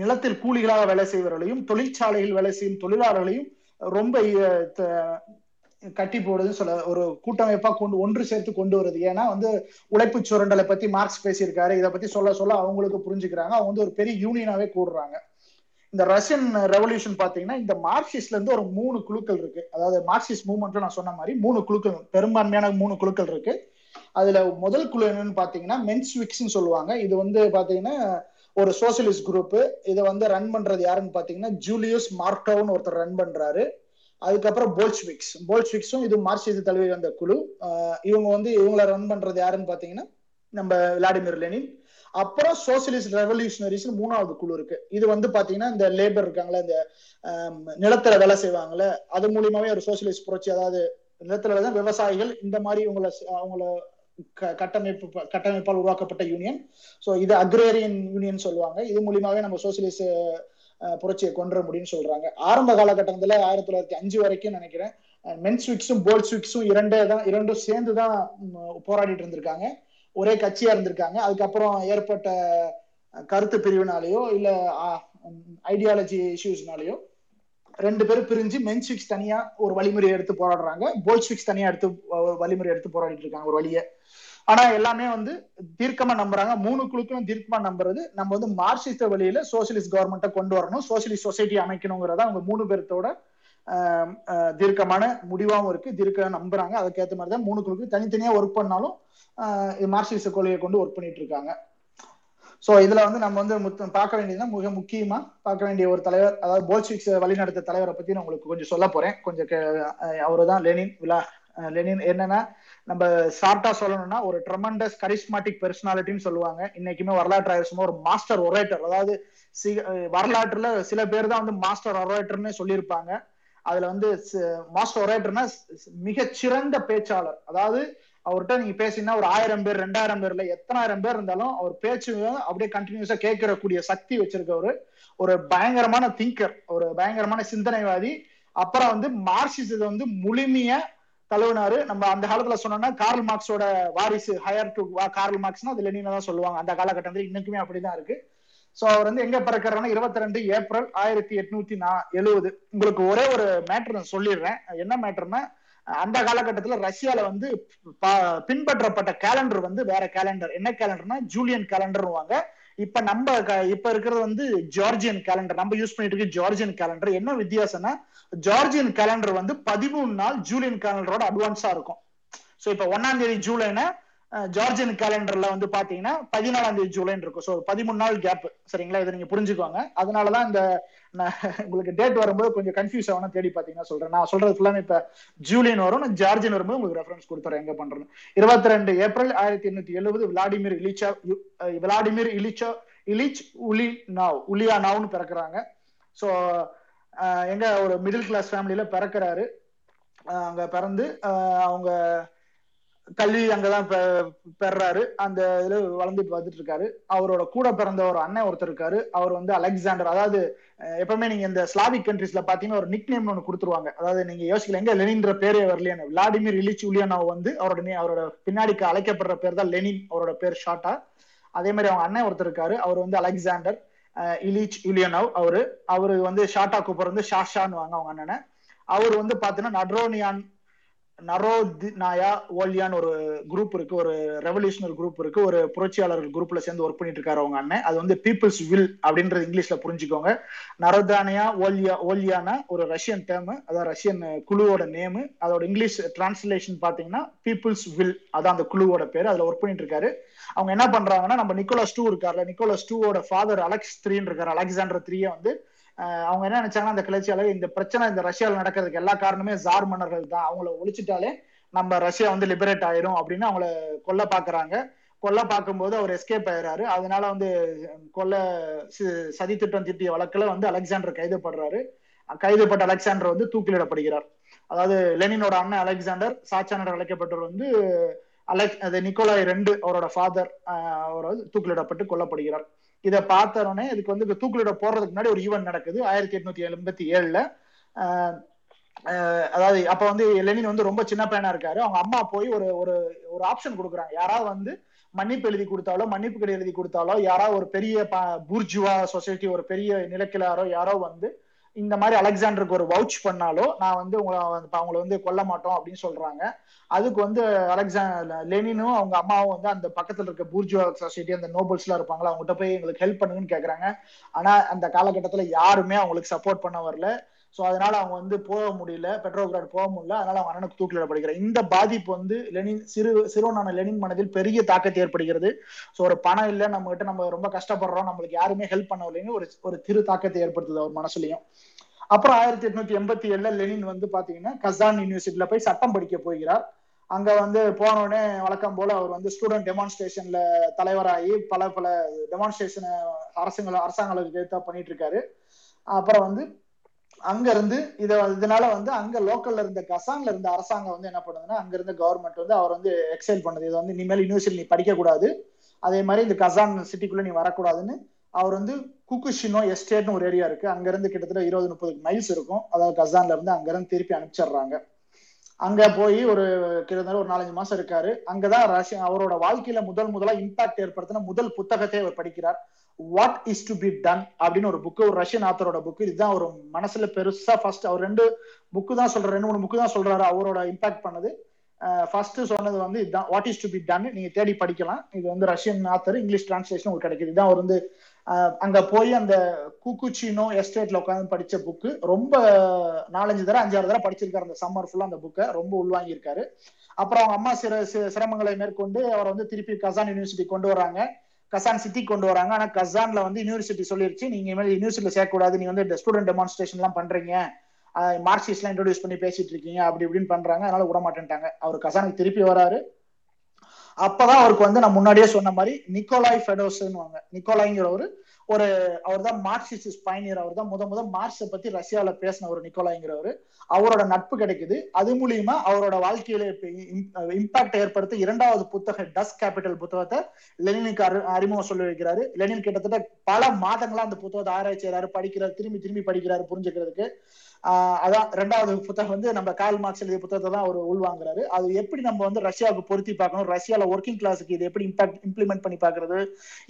நிலத்தில் கூலிகளாக வேலை செய்வர்களையும் தொழிற்சாலையில் வேலை செய்யும் தொழிலாளர்களையும் ரொம்ப கட்டி போடுதுன்னு சொல்ல ஒரு கூட்டமைப்பா கொண்டு ஒன்று சேர்த்து கொண்டு வருது. ஏன்னா வந்து உழைப்பு சுரண்டலை பத்தி மார்க்ஸ் பேசியிருக்காரு. இதை பத்தி சொல்ல சொல்ல அவங்களுக்கு புரிஞ்சுக்கிறாங்க. அவங்க வந்து ஒரு பெரிய யூனியனாவே கூடுறாங்க. இந்த ரஷ்யன் ரெவல்யூஷன் பாத்தீங்கன்னா இந்த மார்க்சிஸ்ட்ல இருந்து ஒரு மூணு குழுக்கள் இருக்கு. அதாவது மார்க்சிஸ்ட் மூவ்மெண்ட்ல நான் சொன்ன மாதிரி மூணு குழுக்கள் பெரும்பான்மையான மூணு குழுக்கள் இருக்கு. அதுல முதல் குழு என்னன்னு பாத்தீங்கன்னா மென்ஸ்விக்ஸ்னு சொல்லுவாங்க. இது வந்து பாத்தீங்கன்னா ஒரு சோசியலிஸ்ட் குரூப் இதை வந்து ரன் பண்றது யாருன்னு பாத்தீங்கன்னா ஜூலியஸ் மார்டோன்னு ஒருத்தர் ரன் பண்றாரு. அதுக்கப்புறம் போல்ஸ்விக்ஸ் போல்ஸ்விக்ஸும் இது மார்க்சிச தலைவர் அந்த குழு. இவங்க வந்து இவங்கள ரன் பண்றது யாருன்னு பாத்தீங்கன்னா நம்ம விளாடிமிர் லெனின். அப்புறம் சோசியலிஸ்ட் ரெவல்யூஷனரிஸ் மூணாவது குழு இருக்கு. இது வந்து பாத்தீங்கன்னா இந்த லேபர் இருக்காங்களே இந்த நிலத்துல வேலை செய்வாங்கல்ல அது மூலியமாவே ஒரு சோசியலிஸ்ட் புரட்சி அதாவது நிலத்துல தான் விவசாயிகள் இந்த மாதிரி இவங்களை அவங்கள கட்டமைப்பு கட்டமைப்பால் உருவாக்கப்பட்ட யூனியன் ஸோ இது அக்ரேரியன் யூனியன் சொல்லுவாங்க. இது மூலியமாவே நம்ம சோசியலிஸ்ட் புரட்சியை கொன்ற முடியும்னு சொல்றாங்க. ஆரம்ப காலகட்டத்துல ஆயிரத்தி தொள்ளாயிரத்தி அஞ்சு வரைக்கும் நினைக்கிறேன் மென்ஸ்விக்ஸும் போல்ஸ்விக்ஸும் இரண்டே தான் இரண்டும் சேர்ந்து தான் போராடிட்டு இருந்திருக்காங்க. ஒரே கட்சியா இருந்திருக்காங்க. அதுக்கப்புறம் ஏற்பட்ட கருத்து பிரிவினாலேயோ இல்ல ஐடியாலஜி இஷ்யூஸ்னாலேயோ ரெண்டு பேரும் பிரிஞ்சு மென்ஸ்விக்ஸ் தனியா ஒரு வழிமுறை எடுத்து போராடுறாங்க. போல்ஸ்விக்ஸ் தனியா எடுத்து வழிமுறை எடுத்து போராடிட்டு இருக்காங்க ஒரு வழியை. ஆனா எல்லாமே வந்து தீர்க்கமா நம்புறாங்க. மூணு குழுக்களும் தீர்க்கமா நம்புறது நம்ம வந்து மார்க்சிஸ்ட வழியில சோசியலிஸ்ட் கவர்மெண்ட்டை கொண்டு வரணும். சோசியலிஸ்ட் சொசைட்டி அமைக்கணுங்கிறத அவங்க மூணு பேர்த்தோட தீர்க்கமான முடிவாகவும் இருக்கு. தீர்க்க நம்புறாங்க. அதுக்கேற்ற மாதிரி தான் மூணு குழுக்கு தனித்தனியா ஒர்க் பண்ணாலும் மார்க்சிஸ்ட கொள்கையை கொண்டு ஒர்க் பண்ணிட்டு இருக்காங்க. சோ இதுல வந்து நம்ம வந்து பார்க்க வேண்டியதுதான் மிக முக்கியமா பார்க்க வேண்டிய ஒரு தலைவர் அதாவது போல்ஸ்விக்ஸ் வழிநடத்த தலைவரை பத்தி நான் உங்களுக்கு கொஞ்சம் சொல்ல போறேன். கொஞ்சம் அவரு தான் லெனின் விழா லெனின் என்னன்னா நம்ம ஷார்ட்டா சொல்லணும்னா ஒரு ட்ரமண்டஸ் கரிஸ்மாட்டிக் பெர்சனாலிட்டின்னு சொல்லுவாங்க. இன்னைக்குமே வரலாற்று ஆயிரம் ஒரு மாஸ்டர் ஒரேட்டர் அதாவது வரலாற்றுல சில பேர் தான் வந்து மாஸ்டர் ஒரேட்டர்னு சொல்லியிருப்பாங்க. அதுல வந்து மாஸ்டர் ஒரேட்டர்னா மிகச்சிறந்த பேச்சாளர். அதாவது அவர்கிட்ட நீங்க பேசினா ஒரு ஆயிரம் பேர் ரெண்டாயிரம் பேர்ல எத்தனாயிரம் பேர் இருந்தாலும் அவர் பேச்சு அப்படியே கண்டினியூஸா கேட்கறக்கூடிய சக்தி வச்சிருக்கவர். ஒரு பயங்கரமான திங்கர் ஒரு பயங்கரமான சிந்தனைவாதி. அப்புறம் வந்து மார்க்சிசத்தை வந்து முழுமையா தழுவினாரு. நம்ம அந்த காலத்துல சொன்னோம்னா கார்ல் மார்க்ஸோட வாரிசு ஹையர் டு கார்ல் மார்க்ஸ்னா அது லெனினா தான் சொல்லுவாங்க அந்த காலகட்டத்தில் இன்னைக்குமே அப்படிதான் இருக்கு. ஸோ அவர் வந்து எங்க பிறக்கிறாருன்னா இருபத்தி ரெண்டு ஏப்ரல் ஆயிரத்தி எட்நூத்தி நா எழுவது. உங்களுக்கு ஒரே ஒரு மேட்ரு நான் சொல்லிடுறேன். என்ன மேட்டர்னா அந்த காலகட்டத்தில் ரஷ்யால வந்து பின்பற்றப்பட்ட கேலண்டர் வந்து வேற கேலண்டர் என்ன கேலண்டர்னா ஜூலியன் கேலண்டர்வாங்க இப்ப நம்ம இப்ப இருக்கிறது வந்து ஜார்ஜியன் கேலண்டர் நம்ம யூஸ் பண்ணிட்டு இருக்க ஜார்ஜியன் கேலண்டர் என்ன வித்தியாசம்னா ஜார்ஜியன் கேலண்டர் வந்து பதிமூணு நாள் ஜூலியன் கேலண்டரோட அட்வான்ஸா இருக்கும். சோ இப்ப ஒன்னாம் தேதி ஜூலைனா ஜார்ஜியன் கேலண்டர்ல வந்து பாத்தீங்கன்னா பதினாலாம் தேதி ஜூலைன்னு இருக்கும். ஸோ பதிமூணு நாள் கேப் சரிங்களா? இதை நீங்க புரிஞ்சுக்கோங்க. அதனாலதான் இந்த உங்களுக்கு டேட் வரும்போது கொஞ்சம் கன்ஃபியூஸ் ஆகணும் தேடி பாத்தீங்கன்னா சொல்றேன். நான் சொல்றது ஃபுல்லாமே இப்ப ஜூலியன் வரும் நான் ஜார்ஜியன் வரும்போது உங்களுக்கு ரெஃபரன்ஸ் கொடுத்துறேன். எங்க பண்றது? இருபத்தி ரெண்டு ஏப்ரல் ஆயிரத்தி எண்ணூத்தி எழுபது விளாடிமிர் இலிச்சா விளாடிமிர் இலிச்சா இலிச் உலி நாவ் உலியா நாவ்னு பிறக்கிறாங்க ஸோ எங்க ஒரு மிடில் கிளாஸ் ஃபேமிலியில பிறக்கிறாரு. அங்க பிறந்து அவங்க கல்வி அங்கதான் பெறாரு அந்த இதுல வளர்ந்து வந்துட்டு இருக்காரு அவரோட கூட பிறந்த ஒரு அண்ணன் ஒருத்தர் இருக்காரு. அவர் வந்து அலெக்சாண்டர். அதாவது எப்பவுமே நீங்க இந்த ஸ்லாவிக் கண்ட்ரிஸ்ல பாத்தீங்கன்னா ஒரு நிக் நேம் ஒன்று கொடுத்துருவாங்க. அதாவது நீங்க யோசிக்கல எங்க லெனின்ற பேரே வரலையானு விளாடிமிர் இலிச் உலியானவ் வந்து அவரோட அவரோட பின்னாடிக்கு அழைக்கப்படுற பேர் தான் லெனின். அவரோட பேர் ஷார்ட்டா அதே மாதிரி அவங்க அண்ணன் ஒருத்தர் இருக்காரு. அவர் வந்து அலெக்சாண்டர். இலிச் யுலியனவ் அவரு. அவரு வந்து ஷார்ட்டா கூப்பிடுறது ஷாஷான்னு வாங்க அவங்க அண்ணனை. அவர் வந்து பாத்தீங்கன்னா நட்ரோனியான் நரோதினாயா ஓலியான்னு ஒரு குரூப் இருக்கு ஒரு ரெவல்யூஷனல் குரூப் இருக்கு ஒரு புரட்சியாளர்கள் குரூப்ல சேர்ந்து ஒர்க் பண்ணிட்டு இருக்காரு அவங்க அண்ணன். அது வந்து பீப்புள்ஸ் வில் அப்படின்றது இங்கிலீஷ்ல புரிஞ்சுக்கோங்க. நரோதானியா ஓலியா ஓலியானா ஒரு ரஷ்யன் டேர்மு அதான் ரஷ்யன் குழுவோட நேமு அதோட இங்கிலீஷ் டிரான்ஸ்லேஷன் பாத்தீங்கன்னா பீப்புள்ஸ் வில் அதான் அந்த குழுவோட பேர் அதுல ஒர்க் பண்ணிட்டு இருக்காரு. அவங்க என்ன பண்றாங்கன்னா நம்ம நிக்கோலஸ் டூ இருக்காருல நிக்கோலஸ் டூவோட ஃபாதர் அலெக்ஸ் த்ரீன்னு இருக்காரு. அலெக்சாண்டர் த்ரீயை வந்து அவங்க என்ன நினைச்சாங்கன்னா அந்த கிளர்ச்சியாளர் இந்த பிரச்சனை இந்த ரஷ்யாவில் நடக்கிறதுக்கு எல்லா காரணமே ஜார் மன்னர்கள் தான். அவங்கள ஒழிச்சிட்டாலே நம்ம ரஷ்யா வந்து லிபரேட் ஆயிரும் அப்படின்னு அவங்கள கொல்ல பாக்குறாங்க. கொல்ல பார்க்கும்போது அவர் எஸ்கேப் ஆயிடுறாரு அதனால வந்து கொல்ல சதி திட்டம் திட்டிய வழக்குல வந்து அலெக்சாண்டர் கைதுபடுறாரு. கைதுப்பட்ட அலெக்சாண்டர் வந்து தூக்கிலிடப்படுகிறார். அதாவது லெனினோட அண்ணன் அலெக்சாண்டர் சாச்சானர் அழைக்கப்பட்டவர் வந்து அலெக் அது நிக்கோலாய் ரெண்டு அவரோட ஃபாதர் அவர் தூக்கிலிடப்பட்டு கொல்லப்படுகிறார். இதை பார்த்தோடனே இதுக்கு வந்து தூக்கிலிட போடுறதுக்கு முன்னாடி ஒரு ஈவெண்ட் நடக்குது. ஆயிரத்தி எட்நூத்தி எண்பத்தி ஏழுல. அதாவது அப்ப வந்து லெனின் வந்து ரொம்ப சின்ன பையனா இருக்காரு. அவங்க அம்மா போய் ஒரு ஒரு ஒரு ஆப்ஷன் கொடுக்குறாங்க. யாராவது வந்து மன்னிப்பு எழுதி கொடுத்தாலோ மன்னிப்பு கடை எழுதி கொடுத்தாலோ யாராவது ஒரு பெரிய பூர்ஜுவா சொசைட்டி ஒரு பெரிய நிலக்கிழாரோ யாரோ வந்து இந்த மாதிரி அலெக்சாண்டருக்கு ஒரு வவுச் பண்ணாலோ நான் வந்து உங்களை அவங்களை வந்து கொல்ல மாட்டோம் அப்படின்னு சொல்றாங்க. அதுக்கு வந்து அலெக்சாண்டர் லெனினும் அவங்க அம்மாவும் வந்து அந்த பக்கத்துல இருக்க பூர்ஜுவா சொசைட்டி அந்த நோபல்ஸ்லாம் இருப்பாங்களா அவங்ககிட்ட போய் எங்களுக்கு ஹெல்ப் பண்ணுங்கன்னு கேக்குறாங்க. ஆனா அந்த காலகட்டத்துல யாருமே அவங்களுக்கு சப்போர்ட் பண்ண வரல. ஸோ அதனால அவங்க வந்து போக முடியல பெட்ரோகிராட் போக முடியல. அதனால அவங்க அண்ணனுக்கு தூக்கிலிடப்படுகிறார் இந்த பாதிப்பு வந்து லெனின் சிறு சிறுவனான லெனின் மனதில் பெரிய தாக்கத்தை ஏற்படுகிறது. ஸோ ஒரு பணம் இல்லை நம்ம கிட்ட நம்ம ரொம்ப கஷ்டப்படுறோம் நம்மளுக்கு யாருமே ஹெல்ப் பண்ணவில்லைன்னு ஒரு ஒரு திரு தாக்கத்தை ஏற்படுத்துது அவர் மனசுலையும். அப்புறம் ஆயிரத்தி எட்நூத்தி எண்பத்தி ஏழுல லெனின் வந்து பாத்தீங்கன்னா கசான் யூனிவர்சிட்டியில போய் சட்டம் படிக்க போகிறார். அங்க வந்து போனோடனே வழக்கம் போல அவர் வந்து ஸ்டூடெண்ட் டெமான்ஸ்ட்ரேஷன்ல தலைவராகி பல பல டெமான்ஸ்ட்ரேஷனை அரசுங்களை அரசாங்கங்களுக்கு எதிர்த்தா பண்ணிட்டு இருக்காரு. அப்புறம் வந்து அங்க இருந்து இத இதனால வந்து அங்க லோக்கல்ல இருந்த கசான்ல இருந்த அரசாங்கம் வந்து என்ன பண்ணுதுன்னா அங்க இருந்த கவர்மெண்ட் வந்து அவர் வந்து எக்ஸைல் பண்ணுது. இது வந்து இனிமேல் யூனிவர்சிட்டி நீ படிக்க கூடாது. அதே மாதிரி இந்த கசான் சிட்டிக்குள்ள நீ வரக்கூடாதுன்னு அவர் வந்து குக்குஷினோ எஸ்டேட்னு ஒரு ஏரியா இருக்கு. அங்க இருந்து கிட்டத்தட்ட இருபது முப்பது மைல்ஸ் இருக்கும். அதாவது கசான்ல இருந்து அங்க இருந்து திருப்பி அனுப்பிச்சிடுறாங்க. அங்க போய் ஒரு கிட்டத்தட்ட ஒரு நாலஞ்சு மாசம் இருக்காரு. அங்கதான் ரஷ்யா அவரோட வாழ்க்கையில முதல் முதலா இம்பாக்ட் ஏற்படுத்தின முதல் புத்தகத்தை அவர் படிக்கிறார். What is to be done அப்படின்னு ஒரு புக்கு ஒரு ரஷ்யன் ஆத்தரோட புக்கு இதுதான் ஒரு மனசுல பெருசா ஃபர்ஸ்ட் அவர் ரெண்டு புக்கு தான் சொல்றாரு ரெண்டு மூணு புக்கு தான் சொல்றாரு. அவரோட இம்பாக்ட் பண்ணது. ஃபர்ஸ்ட் சொன்னது வந்து இதுதான். What is to be done நீங்க தேடி படிக்கலாம். இது வந்து ரஷ்யன் ஆத்தர் இங்கிலீஷ் டிரான்ஸ்லேஷன் உங்களுக்கு கிடைக்குது. இதுதான் அவர் வந்து அங்க போய் அந்த குக்குச்சினோ எஸ்டேட்ல உட்காந்து படிச்ச புக்கு ரொம்ப நாலஞ்சு தடவை அஞ்சாறு தடவை படிச்சிருக்காரு அந்த சம்மர் ஃபுல்லா அந்த புக்கை ரொம்ப உள்வாங்கியிருக்காரு. அப்புறம் அவங்க அம்மா சிற சிரமங்களை மேற்கொண்டு அவர் வந்து திருப்பி கசான் யூனிவர்சிட்டி கொண்டு வராங்க கசான் சிட்டி கொண்டு வராங்க. ஆனா கசான்ல வந்து யூனிவர்சிட்டி சொல்லிருச்சு. நீங்க இனிமேல் யூனிவர்சிட்டியில சேர்க்கக்கூடாது. நீங்க வந்து ஸ்டூடெண்ட் டெமான்ஸ்ட்ரேஷன் எல்லாம் பண்றீங்க. மார்க்சிஸ்ட் எல்லாம் இன்ட்ரோடியூஸ் பண்ணி பேசிட்டு இருக்கீங்க அப்படி இப்படின்னு பண்றாங்க. அதனால விட மாட்டேன்ட்டாங்க அவர் கசானுக்கு திருப்பி வராரு. அப்பதான் அவருக்கு வந்து நான் முன்னாடியே சொன்ன மாதிரி நிக்கோலாய் ஃபெடோஸ்ன்னு நிக்கோலாய்ங்கிற ஒரு அவர் தான் மார்க்சிஸ்ட் பயணியர் அவர் தான் முத முத மார்க்ஸை பத்தி ரஷ்யாவில பேசின ஒரு நிக்கோலாய்ங்கிறவர் அவரோட நட்பு கிடைக்குது. அது மூலியமா அவரோட வாழ்க்கையில இம்பாக்ட் ஏற்படுத்த இரண்டாவது புத்தகம் டஸ் கேபிட்டல் புத்தகத்தை லெனினுக்கு அறி அறிமுகம் சொல்லி வைக்கிறாரு. லெனின் கிட்டத்தட்ட பல மாதங்களா அந்த புத்தகத்தை ஆராய்ச்சி செய்யறாரு படிக்கிறாரு திரும்பி திரும்பி படிக்கிறாரு புரிஞ்சுக்கிறதுக்கு. ஆஹ் அதான் ரெண்டாவது புத்தகம் வந்து நம்ம கால் மார்க்ஸ் எழுதிய புத்தகத்தை தான் அவர் உள்வாங்குறாரு. அது எப்படி நம்ம வந்து ரஷ்யாவுக்கு பொருத்தி பார்க்கணும்? ரஷ்யால ஒர்க்கிங் கிளாஸுக்கு இது எப்படி இம்பாக்ட் இம்ப்ளிமெண்ட் பண்ணி பாக்குறது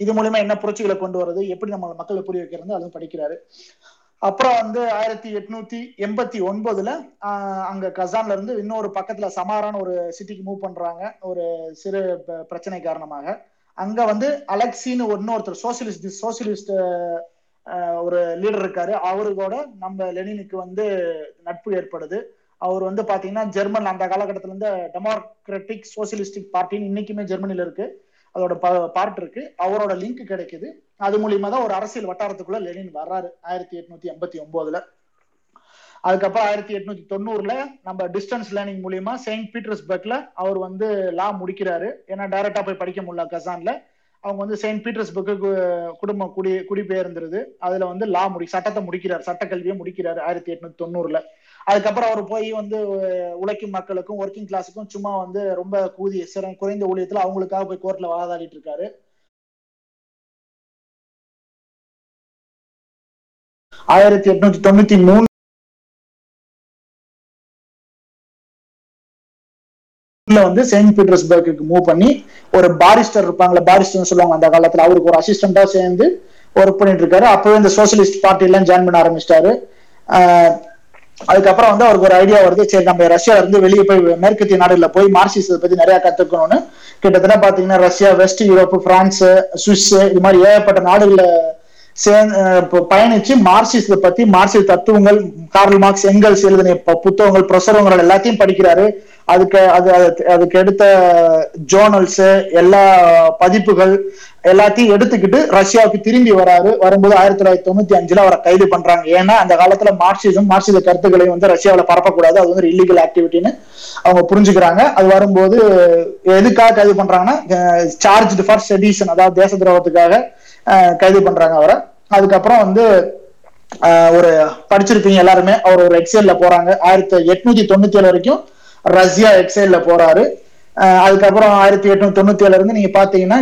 இது மூலியமா என்ன புரட்சிகளை கொண்டு வருது எப்படி நம்ம மக்களை புரிய வைக்கிறது அதுவும் படிக்கிறாரு. அப்புறம் வந்து ஆயிரத்தி எட்நூத்தி எண்பத்தி ஒன்பதுல அங்க கசான்ல இருந்து இன்னொரு பக்கத்துல சமாரான ஒரு சிட்டிக்கு மூவ் பண்றாங்க. ஒரு சிறு பிரச்சனை காரணமாக. அங்க வந்து அலெக்சின்னு இன்னொருத்தர் சோசியலிஸ்ட் சோசியலிஸ்ட் ஒரு லீடர் இருக்காரு. அவரு கூட நம்ம லெனினுக்கு வந்து நட்பு ஏற்படுது. அவர் வந்து பாத்தீங்கன்னா ஜெர்மன் அந்த காலகட்டத்துல இருந்து டெமோக்ராட்டிக் சோசியலிஸ்டிக் பார்ட்டின்னு இன்னைக்குமே ஜெர்மனில இருக்கு. அதோட பார்ட் இருக்கு. அவரோட லிங்க் கிடைக்குது. அது மூலியமா தான் ஒரு அரசியல் வட்டாரத்துக்குள்ள லெனின் வர்றாரு ஆயிரத்தி எட்நூத்தி எண்பத்தி ஒன்பதுல அதுக்கப்புறம் ஆயிரத்தி எட்நூத்தி தொண்ணூறுல நம்ம டிஸ்டன்ஸ் லேர்னிங் மூலியமா செயின்ட் பீட்டர்ஸ்பர்க்ல அவர் வந்து லா முடிக்கிறாரு. ஏன்னா டைரக்டா போய் படிக்க முடியல கசான்ல. அவங்க வந்து செயின்ட் பீட்டர்ஸ்பர்க்கு குடும்பம் குடி குடிபெயர்ந்துருது. அதுல வந்து லா முடி சட்டத்தை முடிக்கிறார் சட்டக்கல்வியை முடிக்கிறாரு ஆயிரத்தி எட்நூத்தி தொண்ணூறுல. அதுக்கப்புறம் அவர் போய் வந்து உழைக்கும் மக்களுக்கும் ஒர்க்கிங் கிளாஸுக்கும் சும்மா வந்து ரொம்ப கூதிய சிறம் குறைந்த ஊழியத்துல அவங்களுக்காக போய் கோர்ட்ல வாதாடிட்டு இருக்காரு. ஆயிரத்தி எட்நூத்தி தொண்ணூத்தி மூணு வந்து செயின்ட் பீட்டர்ஸ்பர்க்கு மூவ் பண்ணி ஒரு பாரிஸ்டர் இருப்பாங்களே பாரிஸ்டர் சொல்லுவாங்க அந்த காலத்துல. அவருக்கு ஒரு அசிஸ்டண்டா சேர்ந்து ஒர்க் பண்ணிட்டு இருக்காரு. அப்பவே இந்த சோசியலிஸ்ட் பார்ட்டி எல்லாம் ஜாயின் பண்ண ஆரம்பிச்சிட்டாரு. அதுக்கப்புறம் வந்து அவருக்கு ஒரு ஐடியா வருது. சரி நம்ம ரஷ்யால இருந்து வெளியே போய் மேற்கத்திய நாடுகளில் போய் மார்க்சிசத்தை பத்தி நிறைய கத்துக்கணும்னு. கிட்டத்தட்ட பாத்தீங்கன்னா Russia west Europe France Swiss இது மாதிரி ஏகப்பட்ட நாடுகள்ல பயணிச்சு மார்க்சிசத்தை பத்தி மார்க்சிஸ்ட் தத்துவங்கள் கார்ல் மார்க்ஸ் எங்கல்ஸ் எழுதின புத்தகங்கள் பிரசுரங்கள் எல்லாத்தையும் படிக்கிறாரு. அதுக்கு அது அதுக்கு எடுத்த ஜோர்னல்ஸ் எல்லா பதிப்புகள் எல்லாத்தையும் எடுத்துக்கிட்டு ரஷ்யாவுக்கு திரும்பி வராரு. வரும்போது ஆயிரத்தி தொள்ளாயிரத்தி தொண்ணூத்தி அஞ்சுல அவரை கைது பண்றாங்க. ஏன்னா அந்த காலத்துல மார்க்சிசம் மார்க்சிச கருத்துக்களையும் வந்து ரஷ்யாவில பரப்பக்கூடாது. அது வந்து இல்லீகல் ஆக்டிவிட்டின்னு அவங்க புரிஞ்சுக்கிறாங்க. அது வரும்போது எதுக்காக கைது பண்றாங்கன்னா சார்ஜ் ஃபார் செடிஷன் அதாவது தேச துரோகத்துக்காக கைது பண்றாங்க அவரை. அதுக்கப்புறம் வந்து ஒரு படிச்சிருப்பீங்க எல்லாருமே அவர் ஒரு எக்ஸைல்ல போறாங்க. ஆயிரத்தி எட்நூத்தி தொண்ணூத்தி ஏழு வரைக்கும் ரஷ்யா எக்ஸைல்ல போறாரு. அதுக்கப்புறம் ஆயிரத்தி எட்நூத்தி தொண்ணூத்தி ஏழுல இருந்து நீங்க பாத்தீங்கன்னா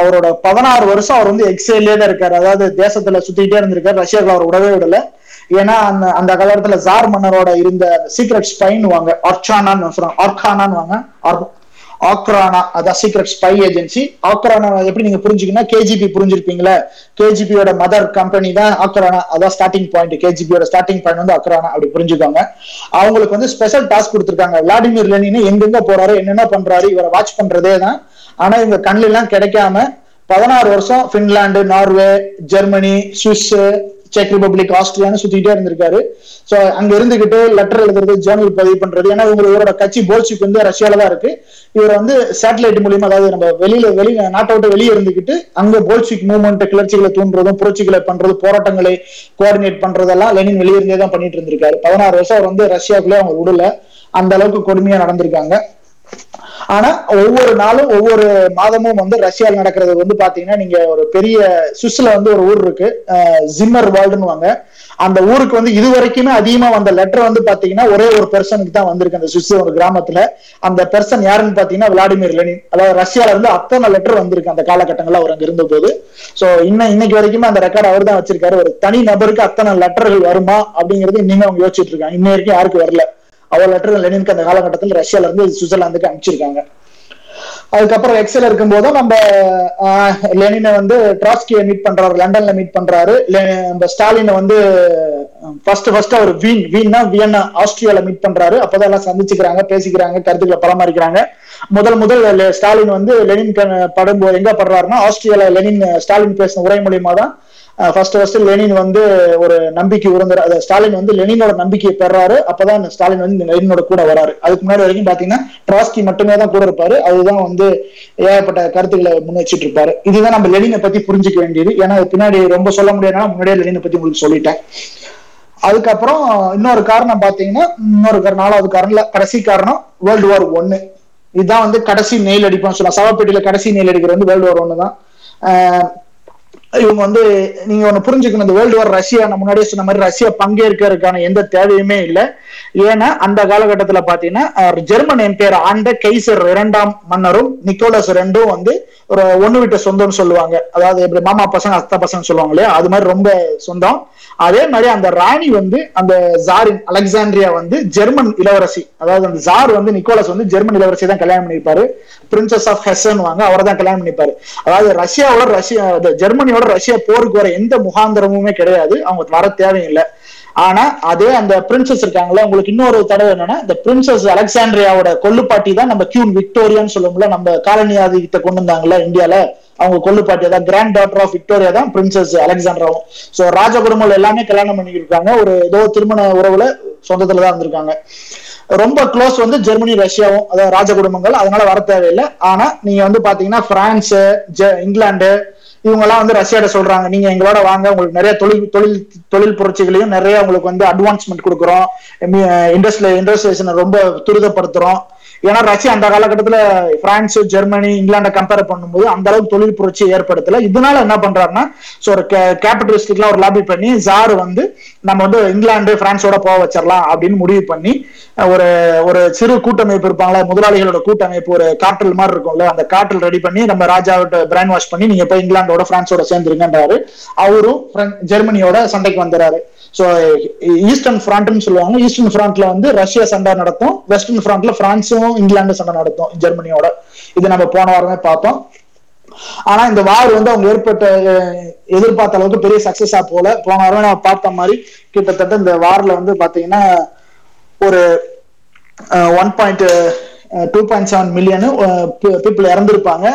அவரோட பதினாறு வருஷம் அவர் வந்து எக்ஸைல்லே தான் இருக்காரு. அதாவது தேசத்துல சுத்திக்கிட்டே இருந்திருக்காரு. ரஷ்யாவில் அவர் விடவே விடல. ஏன்னா அந்த அந்த காலகட்டத்துல ஜார் மன்னரோட இருந்த சீக்ரெட் ஸ்பைன் வாங்க ஆர்ச்சானான்னு சொல்றாங்க. ஆர்கானான்னு வாங்க. ஆக்ரானா அதான் சீக்ரெட் ஸ்பை ஏஜென்சி ஆக்ரானா எப்படி நீங்க புரிஞ்சுக்கணும் கேஜிபி புரிஞ்சிருப்பீங்களா? கேஜிபியோட மதர் கம்பெனி தான் ஆக்ரானா. அதான் ஸ்டார்டிங் பாயிண்ட் கேஜிபியோட ஸ்டார்டிங் பாயிண்ட் வந்து அக்ரானா அப்படி புரிஞ்சுக்காங்க. அவங்களுக்கு வந்து ஸ்பெஷல் டாஸ்க் கொடுத்துருக்காங்க. விளாடிமிர் லெனின் எங்கெங்க போறாரு என்னென்ன பண்றாரு இவரை வாட்ச் பண்றதே தான். ஆனா இவங்க கண்ணில எல்லாம் கிடைக்காம பதினாறு வருஷம் பின்லாந்து நார்வே ஜெர்மனி சுவிஸ் செக் ரிபப்ளிக் ஆஸ்திரியான்னு சுத்திட்டே இருந்திருக்காரு. சோ அங்க இருந்துகிட்டு லெட்டர் எழுதுறது ஜேர்னல் பதிவு பண்றது ஏன்னா இவங்க இவரோட கட்சி போல்சிக் வந்து ரஷ்யால தான் இருக்கு. இவர் வந்து சேட்டலைட் மூலியமா அதாவது நம்ம வெளியில வெளி நாட்டை விட்டு வெளியே இருந்துகிட்டு அங்க போல்சிக் மூவ்மெண்ட் கிளர்ச்சிகளை தூண்டுறதும் புரட்சிகளை பண்றது போராட்டங்களை கோஆர்டினேட் பண்றதெல்லாம் லெனின் வெளியே இருந்தே தான் பண்ணிட்டு இருந்திருக்காரு. பதினாறு வருஷம் அவர் வந்து ரஷ்யாக்குள்ளே அவங்க விடல அந்த அளவுக்கு கொடுமையா நடந்திருக்காங்க. ஆனா ஒவ்வொரு நாளும் ஒவ்வொரு மாதமும் வந்து ரஷ்யாவில் நடக்கிறது வந்து பாத்தீங்கன்னா நீங்க ஒரு பெரிய சுவிஸ்ல வந்து ஒரு ஊர் இருக்கு ஜிம்மர் வேர்ல்டுன்னு வாங்க அந்த ஊருக்கு வந்து இது வரைக்குமே அதிகமா வந்த லெட்டர் வந்து பாத்தீங்கன்னா ஒரே ஒரு பெர்சனுக்கு தான் வந்திருக்கு அந்த சுவிஸ் ஒரு கிராமத்துல. அந்த பெர்சன் யாருன்னு பாத்தீங்கன்னா விளாடிமிர் லெனின் அதாவது ரஷ்யால இருந்து அத்தனை லெட்டர் வந்திருக்கு அந்த காலகட்டங்கள்ல அவர் அங்க இருந்த போது சோ இன்னும் இன்னைக்கு வரைக்குமே அந்த ரெக்கார்டு அவர் தான் வச்சிருக்காரு. ஒரு தனி நபருக்கு அத்தனை லெட்டர்கள் வருமா அப்படிங்கிறது இன்னுமே அவங்க யோசிச்சுட்டு இருக்காங்க. இன்ன வரைக்கும் யாருக்கு வரல. அவ்வளவு லெட்டர் லெனினுக்கு அந்த காலகட்டத்தில் ரஷ்யால இருந்து சுவிட்சர்லாந்துக்கு அனுப்பிச்சிருக்காங்க. அதுக்கப்புறம் எக்ஸல் இருக்கும்போதும் நம்ம லெனினை வந்து ட்ராஸ்கியை மீட் பண்றாரு லண்டன்ல மீட் பண்றாரு. நம்ம ஸ்டாலினை வந்து ஃபர்ஸ்ட் ஃபர்ஸ்ட் அவர் வீன் வீன்னா வியன்னா ஆஸ்திரியால மீட் பண்றாரு. அப்பதான் எல்லாம் சந்திச்சுக்கிறாங்க பேசிக்கிறாங்க கருத்துக்களை பராமரிக்கிறாங்க. முதல் முதல் ஸ்டாலின் வந்து லெனின் படும்போது எங்க படுறாருன்னா ஆஸ்திரியால லெனின் ஸ்டாலின் பேசின உரை மூலியமா தான் ஃபர்ஸ்ட் ஃபர்ஸ்ட் லெனின் வந்து ஒரு நம்பிக்கை உறங்குற அதை ஸ்டாலின் வந்து லெனினோட நம்பிக்கையை பெறாரு அப்பதான் ஸ்டாலின் வந்து இந்த லெனினோட கூட வராரு. அதுக்கு முன்னாடி வரைக்கும் பாத்தீங்கன்னா ட்ராஸ்கி மட்டுமே தான் கூட இருப்பாரு. அதுதான் வந்து ஏகப்பட்ட கருத்துக்களை முன் வச்சுட்டு இருப்பாரு இதுதான் நம்ம லெனினை பத்தி புரிஞ்சுக்க வேண்டியது. ஏன்னா பின்னாடி ரொம்ப சொல்ல முடியாதுனால முன்னாடியே லெனினை பத்தி உங்களுக்கு சொல்லிட்டேன். அதுக்கப்புறம் இன்னொரு காரணம் பாத்தீங்கன்னா இன்னொரு நாலாவது காரணம் கடைசி காரணம் வேர்ல்டு வார் ஒன்னு இதுதான் வந்து கடைசி நெயில் அடிப்பான்னு சொல்லலாம் சவப்பேட்டியில கடைசி நெயில் அடிக்கிறது வந்து வேர்ல்டு வார் ஒன்னு தான். இவங்க வந்து நீங்க ஒண்ணு புரிஞ்சுக்கணும் இந்த வேர்ல்டு வார் ரஷ்யா நான் முன்னாடியே சொன்ன மாதிரி ரஷ்யா பங்கேற்கிறதுக்கான எந்த தேவையுமே இல்லை. ஏன்னா அந்த காலகட்டத்துல பாத்தீங்கன்னா ஜெர்மன் எம்பையர் ஆண்ட கைசர் இரண்டாம் மன்னரும் நிக்கோலஸ் ரெண்டும் வந்து ஒரு ஒண்ணு விட்ட சொந்தம்னு சொல்லுவாங்க. அதாவது எப்படி மாமா பசங்க அத்தா பசங்க சொல்லுவாங்க இல்லையா? அது மாதிரி ரொம்ப சொந்தம். அதே மாதிரி அந்த ராணி வந்து அந்த ஜாரின் அலெக்சாண்ட்ரியா வந்து ஜெர்மன் இளவரசி. அதாவது அந்த ஜார் வந்து நிக்கோலஸ் வந்து ஜெர்மன் இளவரசி தான் கல்யாணம் பண்ணிருப்பாரு பிரின்சஸ் ஆஃப் ஹெசன் வாங்க அவரை தான் கல்யாணம் பண்ணிப்பாரு. அதாவது ரஷ்யாவோட ரஷ்யா ஜெர்மனியோட ரஷ்யா போருக்கு வர எந்த முகாந்திரமுமே கிடையாது. அவங்க வர தேவையில்லை. ஆனா அதே அந்த பிரின்சஸ் இருக்காங்களா உங்களுக்கு இன்னொரு தடவை என்னன்னா இந்த பிரின்சஸ் அலெக்சாண்ட்ரியாவோட கொல்லுப்பாட்டி தான் நம்ம கியூன் விக்டோரியான்னு சொல்லுவோம்ல நம்ம காலனி ஆதிக்கத்தை கொண்டு வந்தாங்கல்ல இந்தியால. அவங்க கொல்லுப்பாட்டி தான் கிராண்ட் டாட்டர் ஆஃப் விக்டோரியா தான் பிரின்சஸ் அலெக்சாண்ட்ராவும். சோ ராஜ குடும்பங்கள் எல்லாமே கல்யாணம் பண்ணிருக்காங்க ஒரு ஏதோ திருமண உறவுல சொந்தத்துல தான் இருந்திருக்காங்க. ரொம்ப க்ளோஸ் வந்து ஜெர்மனி ரஷ்யாவும் அதாவது ராஜ குடும்பங்கள் அதனால வர தேவையில்லை. ஆனா நீங்க வந்து பாத்தீங்கன்னா பிரான்ஸ் இங்கிலாந்து இவங்க எல்லாம் வந்து ரஷ்யாட சொல்றாங்க. நீங்க எங்களோட வாங்க. உங்களுக்கு நிறைய தொழில் தொழில் தொழில் புரட்சிகளையும் நிறைய உங்களுக்கு வந்து அட்வான்ஸ்மெண்ட் கொடுக்குறோம். இண்டஸ்ட்ரியல் இண்டஸ்ட்ரியேஷனை ரொம்ப துரிதப்படுத்துறோம். ஏன்னா ரஷ்யா அந்த காலகட்டத்துல பிரான்ஸ் ஜெர்மனி இங்கிலாண்டை கம்பேர் பண்ணும்போது அந்த அளவுக்கு தொழில் புரட்சி ஏற்படுத்தல. இதனால என்ன பண்றாருன்னா ஸோ ஒரு கேபிட்டலிஸ்டுக்குலாம் ஒரு லாபி பண்ணி ஜார் வந்து நம்ம வந்து இங்கிலாந்து பிரான்ஸோட போக வச்சிடலாம் அப்படின்னு முடிவு பண்ணி ஒரு ஒரு சிறு கூட்டமைப்பு இருப்பாங்களா முதலாளிகளோட கூட்டமைப்பு ஒரு காற்றல் மாதிரி இருக்கும்ல அந்த காற்றல் ரெடி பண்ணி நம்ம ராஜாவிட்ட பிரைன் வாஷ் பண்ணி நீங்க போய் இங்கிலாந்தோட பிரான்ஸோட சேர்ந்துருங்கன்றாரு. அவரும் ஜெர்மனியோட சண்டைக்கு வந்துறாரு. ஸோ ஈஸ்டர்ன் ஃப்ரண்ட்னு சொல்லுவாங்க. ஈஸ்டர்ன் ஃப்ரண்ட்ல வந்து ரஷ்யா சண்டை நடத்தும். வெஸ்டர்ன் ஃப்ரண்ட்ல பிரான்ஸும் இங்கிலாந்து சண்டை நடத்தும் ஜெர்மனியோட. இது நம்ம போன வாரமே பார்த்தோம். ஆனா இந்த வார் வந்து அவங்க ஏற்பட்ட எதிர்பார்த்த அளவுக்கு பெரிய சக்சஸா போல போன வாரம் நம்ம பார்த்த மாதிரி கிட்டத்தட்ட இந்த வார்ல வந்து பாத்தீங்கன்னா ஒரு one point two point seven million people இறந்திருப்பாங்க.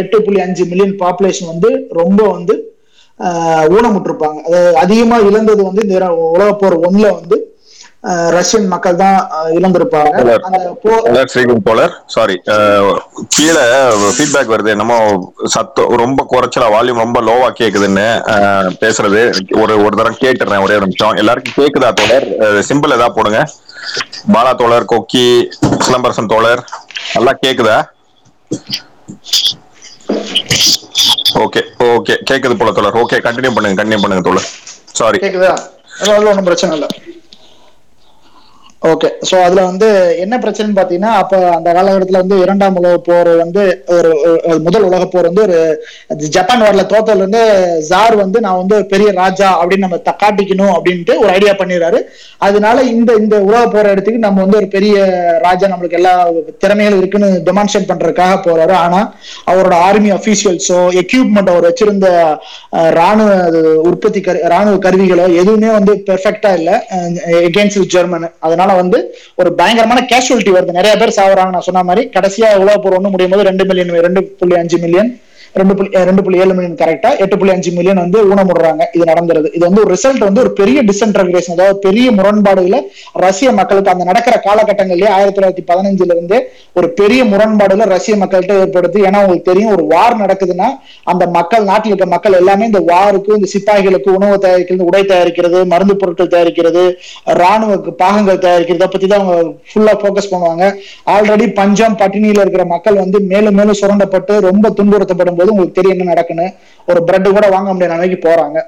எட்டு புள்ளி அஞ்சு மில்லியன் பாப்புலேஷன் வந்து ரொம்ப வந்து ஊனமுட்டிருப்பாங்க அதாவது அதிகமா இழந்தது வந்து இந்த உலக போர் ஒன்ல வந்து ரஷ்யன் மக்கள் தான் இழந்திருப்பாங்க. சாரி கீழே ஃபீட்பேக் வருது. என்னமோ சத்தம் ரொம்ப குறைச்சலா வால்யூம் ரொம்ப லோவா கேக்குதுன்னு பேசுறது. ஒரு ஒரு தரம் கேட்டுறேன் ஒரே ஒரு நிமிஷம். எல்லாருக்கும் கேக்குதா தோழர்? சிம்பிள் ஏதா போடுங்க. பாலா தோழர் கொக்கி சிலம்பரசன் தோழர். நல்லா கேக்குதா? ஓகே ஓகே கேக்குது போல தோழர். ஓகே கண்டினியூ பண்ணுங்க கண்டினியூ பண்ணுங்க தோழர். சாரி கேக்குதா? ஒன்றும் பிரச்சனை இல்லை. ஓகே சோ அதுல வந்து என்ன பிரச்சனைன்னு பாத்தீங்கன்னா அப்ப அந்த காலகட்டத்துல வந்து இரண்டாம் உலக போர் வந்து ஒரு முதல் உலக போர் வந்து ஒரு ஜப்பான் வரல தோத்தல இருந்து ஜார் வந்து நான் வந்து பெரிய ராஜா அப்படின்னு நம்ம காட்டிக்கணும் அப்படின்ட்டு ஒரு ஐடியா பண்ணிடுறாரு. அதனால இந்த இந்த உலக போற இடத்துக்கு நம்ம வந்து ஒரு பெரிய ராஜா நம்மளுக்கு எல்லா திறமைகளும் இருக்குன்னு டெமான்ஸ்ட்ரேட் பண்றதுக்காக போறாரு. ஆனா அவரோட ஆர்மி அபிஷியல்ஸோ எக்யூப்மெண்ட் அவர் வச்சிருந்த ராணுவ உற்பத்தி ராணுவ கருவிகளோ எதுவுமே வந்து பெர்ஃபெக்டா இல்லை எகேன்ஸ்ட் ஜெர்மன் அதனால வந்து ஒரு பயங்கரமான கேஷுவலிட்டி வருது. நிறைய பேர் சாவுறாங்க. நான் சொன்ன மாதிரி கடைசியா உலக போர் ஒன்று முடியும் போது ரெண்டு மில்லியன் ரெண்டு புள்ளி அஞ்சு மில்லியன் ரெண்டு புள்ளி ரெண்டு புள்ளி ஏழு மில்லியன் கரெக்டா எட்டு புள்ளி அஞ்சு மில்லியன் வந்து ஊனமுடுறாங்க. இது நடந்துருது. இது வந்து ஒரு ரிசல்ட் வந்து ஒரு பெரிய டிசென்ட்ரகிரேஷன் அதாவது பெரிய முரண்பாடுகளை ரஷ்ய மக்களுக்கு அந்த நடக்கிற காலகட்டங்கள்லயே ஆயிரத்தி தொள்ளாயிரத்தி பதினஞ்சுல இருந்து ஒரு பெரிய முரண்பாடுகளை ரஷ்ய மக்கள்கிட்ட ஏற்படுத்து ஏன்னா உங்களுக்கு தெரியும் ஒரு வார் நடக்குதுன்னா அந்த மக்கள் நாட்டில் இருக்க மக்கள் எல்லாமே இந்த வாருக்கு இந்த சிப்பாய்களுக்கு உணவு தயாரிக்கிறது உடை தயாரிக்கிறது மருந்து பொருட்கள் தயாரிக்கிறது ராணுவ பாகங்கள் தயாரிக்கிறத பத்தி தான் அவங்க ஃபுல்லா போக்கஸ் பண்ணுவாங்க. ஆல்ரெடி பஞ்சம் பட்டினியில இருக்கிற மக்கள் வந்து மேலும் மேலும் சுரண்டப்பட்டு ரொம்ப துன்புறுத்தப்படும் போது உங்களுக்கு தெரியும் என்ன நடக்குன்னு. ஒரு பிரெட் கூட வாங்க முடியாத நிலைக்கு போறாங்க.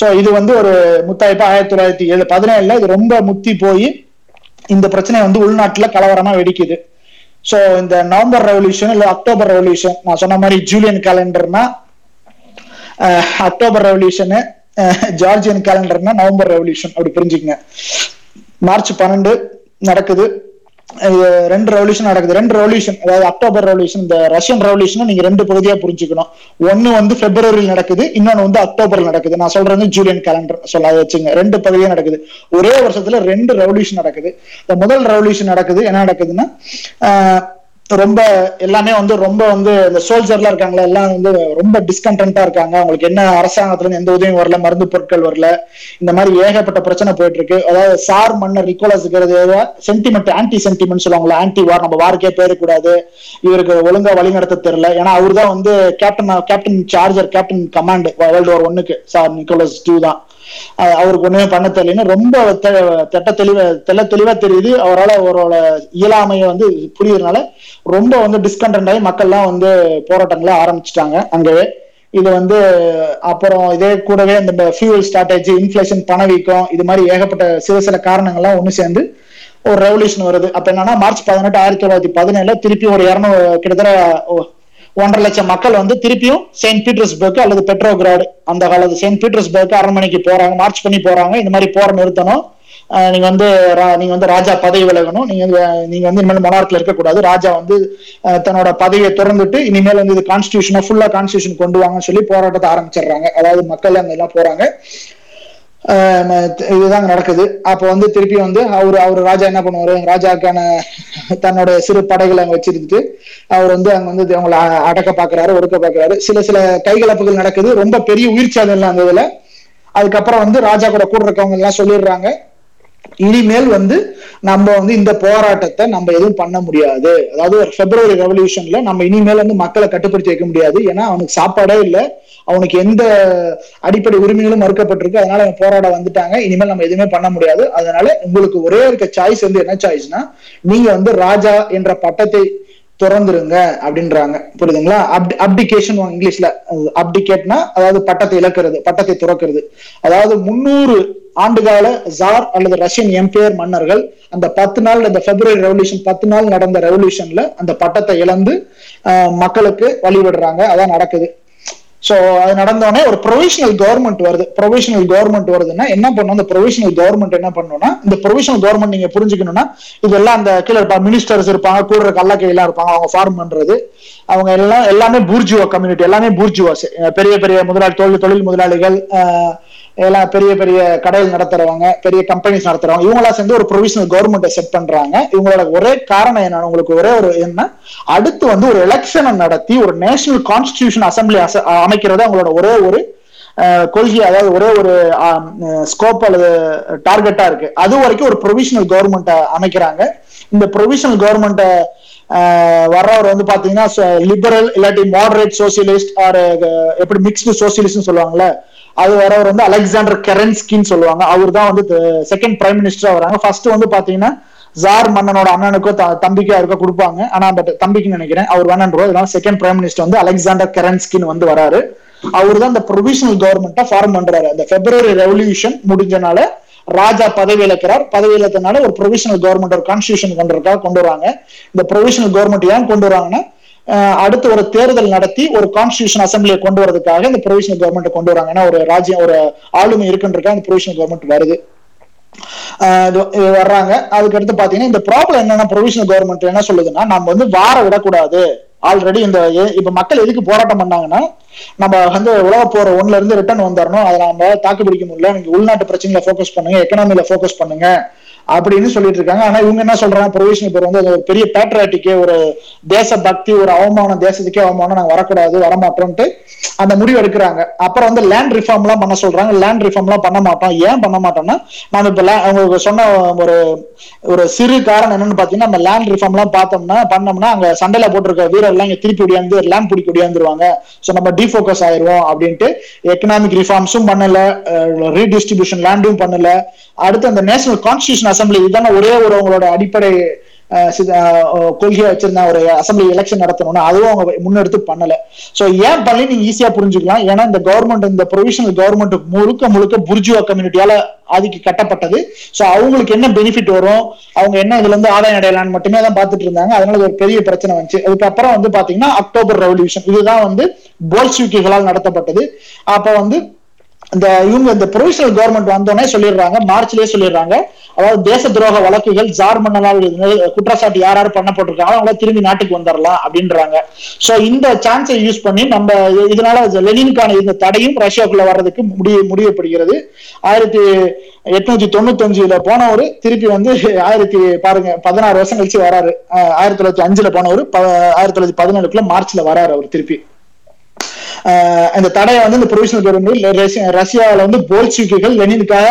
சோ இது வந்து ஒரு முத்தாய்ப்பா ஆயிரத்தி தொள்ளாயிரத்தி ஏழு பதினேழுல இது ரொம்ப முத்தி போய் இந்த பிரச்சனை வந்து உள்நாட்டுல கலவரமா வெடிக்குது. சோ இந்த நவம்பர் ரெவல்யூஷன் இல்ல அக்டோபர் ரெவல்யூஷன் நான் சொன்ன மாதிரி ஜூலியன் கேலண்டர்னா அக்டோபர் ரெவல்யூஷனு ஜார்ஜியன் கேலண்டர்னா நவம்பர் ரெவல்யூஷன் அப்படி புரிஞ்சுக்கங்க. மார்ச் பன்னெண்டு நடக்குது. ரெண்டு ரெவல்யூஷன் நடக்குது. ரெண்டு ரெவல்யூஷன் அதாவது அக்டோபர் ரெவல்யூஷன் இந்த ரஷ்யன் ரெவல்யூஷன் நீங்க ரெண்டு பகுதியா புரிஞ்சுக்கணும். ஒன்னு வந்து பிப்ரவரியில் நடக்குது இன்னொன்னு வந்து அக்டோபர்ல நடக்குது. நான் சொல்றது ஜூலியன் கேலண்டர் சொல்ல வச்சுங்க. ரெண்டு பகுதியா நடக்குது. ஒரே வருஷத்துல ரெண்டு ரெவல்யூஷன் நடக்குது. இந்த முதல் ரெவல்யூஷன் நடக்குது என்ன நடக்குதுன்னா ரொம்ப எல்லாமே வந்து ரொம்ப வந்து இந்த சோல்ஜர்லாம் இருக்காங்களா எல்லாம் வந்து ரொம்ப டிஸ்கண்டா இருக்காங்க. அவங்களுக்கு என்ன அரசாங்கத்துல இருந்து எந்த உதவியும் வரல மருந்து பொருட்கள் வரல. இந்த மாதிரி ஏகப்பட்ட பிரச்சனை போயிட்டு இருக்கு அதாவது சார் மன்னர் நிக்கோலஸ் சென்டிமெண்ட் ஆன்டி சென்டிமெண்ட் சொல்லுவாங்களா ஆன்டி வார் நம்ம வாருக்கே கூடாது இவருக்கு ஒழுங்கா வழி நடத்த தெரியல. ஏன்னா அவர் தான் வந்து captain captain charger captain command world war ஒன்னுக்கு சார் நிக்கோலஸ் டூ தான். அவருக்கு ஒண்ணுமே பண்ண தெரியலன்னு ரொம்ப தெட்ட தெளிவா தெல்ல தெளிவா தெரியுது. அவரால் அவரோட இயலாமையை வந்து புரியறதுனால ரொம்ப வந்து டிஸ்கண்டன்ட் ஆகி மக்கள்லாம் வந்து போராட்டங்களை ஆரம்பிச்சிட்டாங்க அங்கவே இது வந்து அப்புறம் இதே கூடவே இந்த ஃபியூல் ஸ்ட்ராட்டஜி இன்ஃபிளேஷன் பணவீக்கம் இது மாதிரி ஏகப்பட்ட சில சில காரணங்கள்லாம் ஒண்ணு சேர்ந்து ஒரு ரெவல்யூஷன் வருது. அப்ப என்னன்னா மார்ச் பதினெட்டு ஆயிரத்தி தொள்ளாயிரத்தி பதினேழுல திருப்பி ஒரு இரநூறு கிட்டத்தட்ட ஒன்றரை லட்சம் மக்கள் வந்து திருப்பியும் செயின்ட் பீட்டர்ஸ்பர்க் அல்லது பெட்ரோகிராடு. அந்த காலத்து செயின்ட் பீட்டர்ஸ்பர்க் அரண்மனைக்கு போறாங்க மார்ச் பண்ணி போறாங்க. இந்த மாதிரி போற நிறுத்தணும். நீங்க வந்து ரா- நீங்க வந்து ராஜா பதவி விலகணும். நீங்க வந்து- நீங்க வந்து இனிமேல் மொனார்க்ல இருக்கக்கூடாது. ராஜா வந்து தன்னோட பதவியை திறந்துட்டு இனிமேல் வந்து இது கான்ஸ்டியூஷனை ஃபுல்லா கான்ஸ்டியூஷன் கொண்டு வாங்கன்னு சொல்லி போராட்டத்தை ஆரம்பிச்சிடுறாங்க. அதாவது மக்கள் அங்க எல்லாம் போறாங்க. இதுதாங்க இதுதான் நடக்குது. அப்ப வந்து திருப்பி வந்து அவர் அவர் ராஜா என்ன பண்ணுவாரு? ராஜாக்கான தன்னோட சிறு படைகளை அங்க வச்சிருந்துட்டு அவர் வந்து அங்க வந்து அவங்கள அடக்க பாக்குறாரு ஒடுக்க பாக்குறாரு. சில சில கைகலப்புகள் நடக்குது. ரொம்ப பெரிய உயிர்ச்சாதம் இல்லை அந்த இதுல. அதுக்கப்புறம் வந்து ராஜா கூட கூட இருக்கவங்க எல்லாம் சொல்லிடுறாங்க. இனிமேல் வந்து நம்ம வந்து இந்த போராட்டத்தை நம்ம எதுவும் பண்ண முடியாது. அதாவது ஒரு பிப்ரவரி ரெவல்யூஷன்ல நம்ம இனிமேல் வந்து மக்களை கட்டுப்படுத்தி வைக்க முடியாது. ஏன்னா அவனுக்கு சாப்பாடே இல்லை. அவனுக்கு எந்த அடிப்படை உரிமைகளும் மறுக்கப்பட்டிருக்கு. அதனால அவன் போராட வந்துட்டாங்க. இனிமேல் நம்ம எதுவுமே பண்ண முடியாது. அதனால உங்களுக்கு ஒரே இருக்க சாய்ஸ் வந்து என்ன சாய்ஸ்னா நீங்க வந்து ராஜா என்ற பட்டத்தை திறந்துருங்க அப்படின்றாங்க. புரியுதுங்களா? அப்டிகேஷன் இங்கிலீஷ்ல அப்டிகேட்னா அதாவது பட்டத்தை இழக்கிறது பட்டத்தை துறக்கிறது. அதாவது முன்னூறு ஆண்டுகால ஜார் அல்லது ரஷ்யன் எம்பையர் மன்னர்கள் அந்த பத்து நாள் இந்த பிப்ரவரி ரெவல்யூஷன் பத்து நாள் நடந்த ரெவல்யூஷன்ல அந்த பட்டத்தை இழந்து மக்களுக்கு வழிவிடுறாங்க அதான் நடக்குது. சோ அது நடந்தோடனே ஒரு ப்ரொவிஷனல் கவர்மெண்ட் வருது. ப்ரொவிஷனல் கவர்மெண்ட் வருதுன்னா என்ன பண்ணும்? அந்த ப்ரொவிஷனல் கவர்மெண்ட் என்ன பண்ணணும்னா இந்த ப்ரொவிஷனல் கவர்மெண்ட் நீங்க புரிஞ்சுக்கணும்னா இதெல்லாம் அந்த கீழே இருப்பாங்க மினிஸ்டர்ஸ் இருப்பாங்க கூட இருக்க அல்ல கையெல்லாம் இருப்பாங்க அவங்க ஃபார்ம் பண்றது. அவங்க எல்லாம் எல்லாமே பூர்ஜுவா கம்யூனிட்டி எல்லாமே பூர்ஜுவாஸ் பெரிய பெரிய முதலாளி தொழில் தொழில் முதலாளிகள் ஆஹ், எல்லாம் பெரிய பெரிய கடைகள் நடத்துறவங்க பெரிய கம்பெனிஸ் நடத்துறவங்க இவங்களா சேர்ந்து ஒரு ப்ரொவிஷனல் கவர்மெண்ட்டை செட் பண்றாங்க. இவங்களோட ஒரே காரணம் என்ன உங்களுக்கு ஒரே ஒரு என்ன அடுத்து வந்து ஒரு எலெக்ஷனை நடத்தி ஒரு நேஷனல் கான்ஸ்டிடியூஷன் அசம்பிளி அமைக்கிறது அவங்களோட ஒரே ஒரு கொள்கை அதாவது ஒரே ஒரு ஸ்கோப் அல்லது டார்கெட்டா இருக்கு. அது வரைக்கும் ஒரு ப்ரொவிஷனல் கவர்மெண்ட்டை அமைக்கிறாங்க. இந்த ப்ரொவிஷனல் கவர்மெண்ட்டை வர்றவர் வந்து பாத்தீங்கன்னா லிபரல் இல்லாட்டி மாடரேட் சோசியலிஸ்ட் ஆர் எப்படி மிக்ஸ்டு சோசியலிஸ்ட் சொல்லுவாங்கல்ல அது வரவர் வந்து அலெக்சாண்டர் கெரன்ஸ்கின்னு சொல்லுவாங்க. அவர் தான் வந்து செகண்ட் பிரைம் மினிஸ்டரா வராங்க. ஃபர்ஸ்ட் வந்து பாத்தீங்கன்னா ஜார் மன்னனோட அண்ணனுக்கோ த- தம்பிக்கோ யாருக்கோ கொடுப்பாங்க. ஆனா பட் தம்பிக்கு நினைக்கிறேன் அவர் வேணான்றோம் அதனால செகண்ட் பிரைம் மினிஸ்டர் வந்து அலெக்சாண்டர் கெரன்ஸ்கின்னு வந்து வராரு. அவர் தான் இந்த ப்ரொவிஷனல் கவர்மெண்ட்டை ஃபார்ம் பண்றாரு. அந்த பிப்ரவரி ரெவல்யூஷன் முடிஞ்சனால ராஜா பதவி இழக்கிறார். பதவி இழந்தனால ஒரு ப்ரொவிஷனல் கவர்மெண்ட் ஒரு கான்ஸ்டியூஷன் கொண்டு கொண்டு வராங்க. இந்த ப்ரொவிஷனல் கவர்மெண்ட் ஏன் கொண்டு வராங்கன்னா அடுத்து ஒரு தேர்தல் நடத்தி ஒரு கான்ஸ்டியூஷன் அசம்பிளியை கொண்டு வரதுக்காக இந்த ப்ரொவிஷனல் கவர்மெண்ட் கொண்டு வராங்க. ஏன்னா ஒரு ராஜ்யம் ஒரு ஆளுமை இருக்குன்றக்காக இந்த ப்ரொவிஷனல் கவர்மெண்ட் வருது. ஆஹ் வர்றாங்க. அதுக்கடுத்து பாத்தீங்கன்னா இந்த ப்ராப்ளம் என்னன்னா ப்ரொவிஷனல் கவர்மெண்ட் என்ன சொல்லுதுன்னா நம்ம வந்து வார விடக்கூடாது. ஆல்ரெடி இந்த இப்ப மக்கள் எதுக்கு போராட்டம் பண்ணாங்கன்னா நம்ம வந்து உலக போற ஒன்ல இருந்து ரிட்டர்ன் வந்துடணும் அதை நம்ம தாக்கு பிடிக்க முடியல. நீங்க உள்நாட்டு பிரச்சனைகளை ஃபோக்கஸ் பண்ணுங்க எக்கனாமில ஃபோக்கஸ் பண்ணுங்க அப்படின்னு சொல்லிட்டு இருக்காங்க. ஆனா இவங்க என்ன சொல்றாங்க ப்ரொவிஷனல் பேர் வந்து அது ஒரு பெரிய பேட்ரியாட்டிக்கே ஒரு தேச பக்தி ஒரு அவமானம் தேசத்துக்கே அவமானம் நாங்க வரக்கூடாது வரமாட்டோம்ட்டு அந்த முடிவு எடுக்கிறாங்க. அப்புறம் வந்து லேண்ட் ரிஃபார்ம் எல்லாம் பண்ண சொல்றாங்க. லேண்ட் ரிஃபார்ம் எல்லாம் பண்ண மாட்டோம். ஏன் பண்ண மாட்டோம்னா நம்ம இப்ப la- சொன்ன ஒரு ஒரு சிறு காரணம் என்னன்னு பாத்தீங்கன்னா நம்ம லேண்ட் ரிஃபார்ம் எல்லாம் பார்த்தோம்னா பண்ணோம்னா அங்க சண்டையில போட்டிருக்க வீரர் எல்லாம் இங்க திருப்பி ஒடியாந்து லேண்ட் பிடிக்க ஒடியாந்துருவாங்க சோ நம்ம ரீஃபோக்கஸ் ஆயிடுவோம் அப்படின்ட்டு எக்கனாமிக் ரிஃபார்ம்ஸும் பண்ணல ரீடிஸ்ட்ரிபியூஷன் லேண்டும் பண்ணல. அடுத்து அந்த நேஷனல் கான்ஸ்டியூஷன் அசம்பிளி இதுதானே ஒரே ஒரு அவங்களோட அடிப்படை கொள்கையை வச்சிருந்தா ஒரு அசம்பிளி எலெக்ஷன் நடத்தணும்னு அதுவும் அவங்க முன்னெடுத்து பண்ணல. சோ ஏன் பண்ணி நீங்க ஈஸியா புரிஞ்சுக்கலாம். ஏன்னா இந்த கவர்மெண்ட் இந்த ப்ரொவிஷனல் கவர்மெண்ட் முழுக்க முழுக்க புர்ஜுவா கம்யூனிட்டியால ஆதிக்கு கட்டப்பட்டது. சோ அவங்களுக்கு என்ன பெனிஃபிட் வரும்? அவங்க என்ன இதுல இருந்து ஆதாயம் அடையலாம்னு மட்டுமே தான் பார்த்துட்டு இருந்தாங்க. அதனால ஒரு பெரிய பிரச்சனை வந்துச்சு. அதுக்கப்புறம் வந்து பாத்தீங்கன்னா அக்டோபர் ரெவல்யூஷன் இதுதான் வந்து போல்ஸ்விக்கிகளால் நடத்தப்பட்டது. அப்ப வந்து இந்த இவங்க இந்த ப்ரொவிஷனல் கவர்மெண்ட் வந்தோடனே சொல்லிடுறாங்க மார்ச்லயே சொல்லிடுறாங்க. அதாவது தேச துரோக வழக்குகள் ஜார் மன்னலால் குற்றச்சாட்டு யார் யார் பண்ணப்பட்டிருக்காங்களோ அவங்கள திரும்பி நாட்டுக்கு வந்துடலாம் அப்படின்றாங்க. சோ இந்த சான்ஸை யூஸ் பண்ணி நம்ம இதனால லெனினுக்கான இந்த தடையும் ரஷ்யாவுக்குள்ள வர்றதுக்கு முடிவு முடியப்படுகிறது ஆயிரத்தி எட்நூத்தி தொண்ணூத்தஞ்சுல போனவர் திருப்பி வந்து ஆயிரத்தி பாருங்க பதினாறு வருஷம் கழிச்சு வராரு. ஆயிரத்தி தொள்ளாயிரத்தி அஞ்சுல போனவர் ஆயிரத்தி தொள்ளாயிரத்தி பதினேழுக்குள்ள மார்ச்ல வராரு அவர் திருப்பி. இந்த தடையை வந்து இந்த ப்ரொவிஷனல் கவர்மெண்ட் ரஷ்யாவில் வந்து போல்சிக்குகள் லெனினுக்காக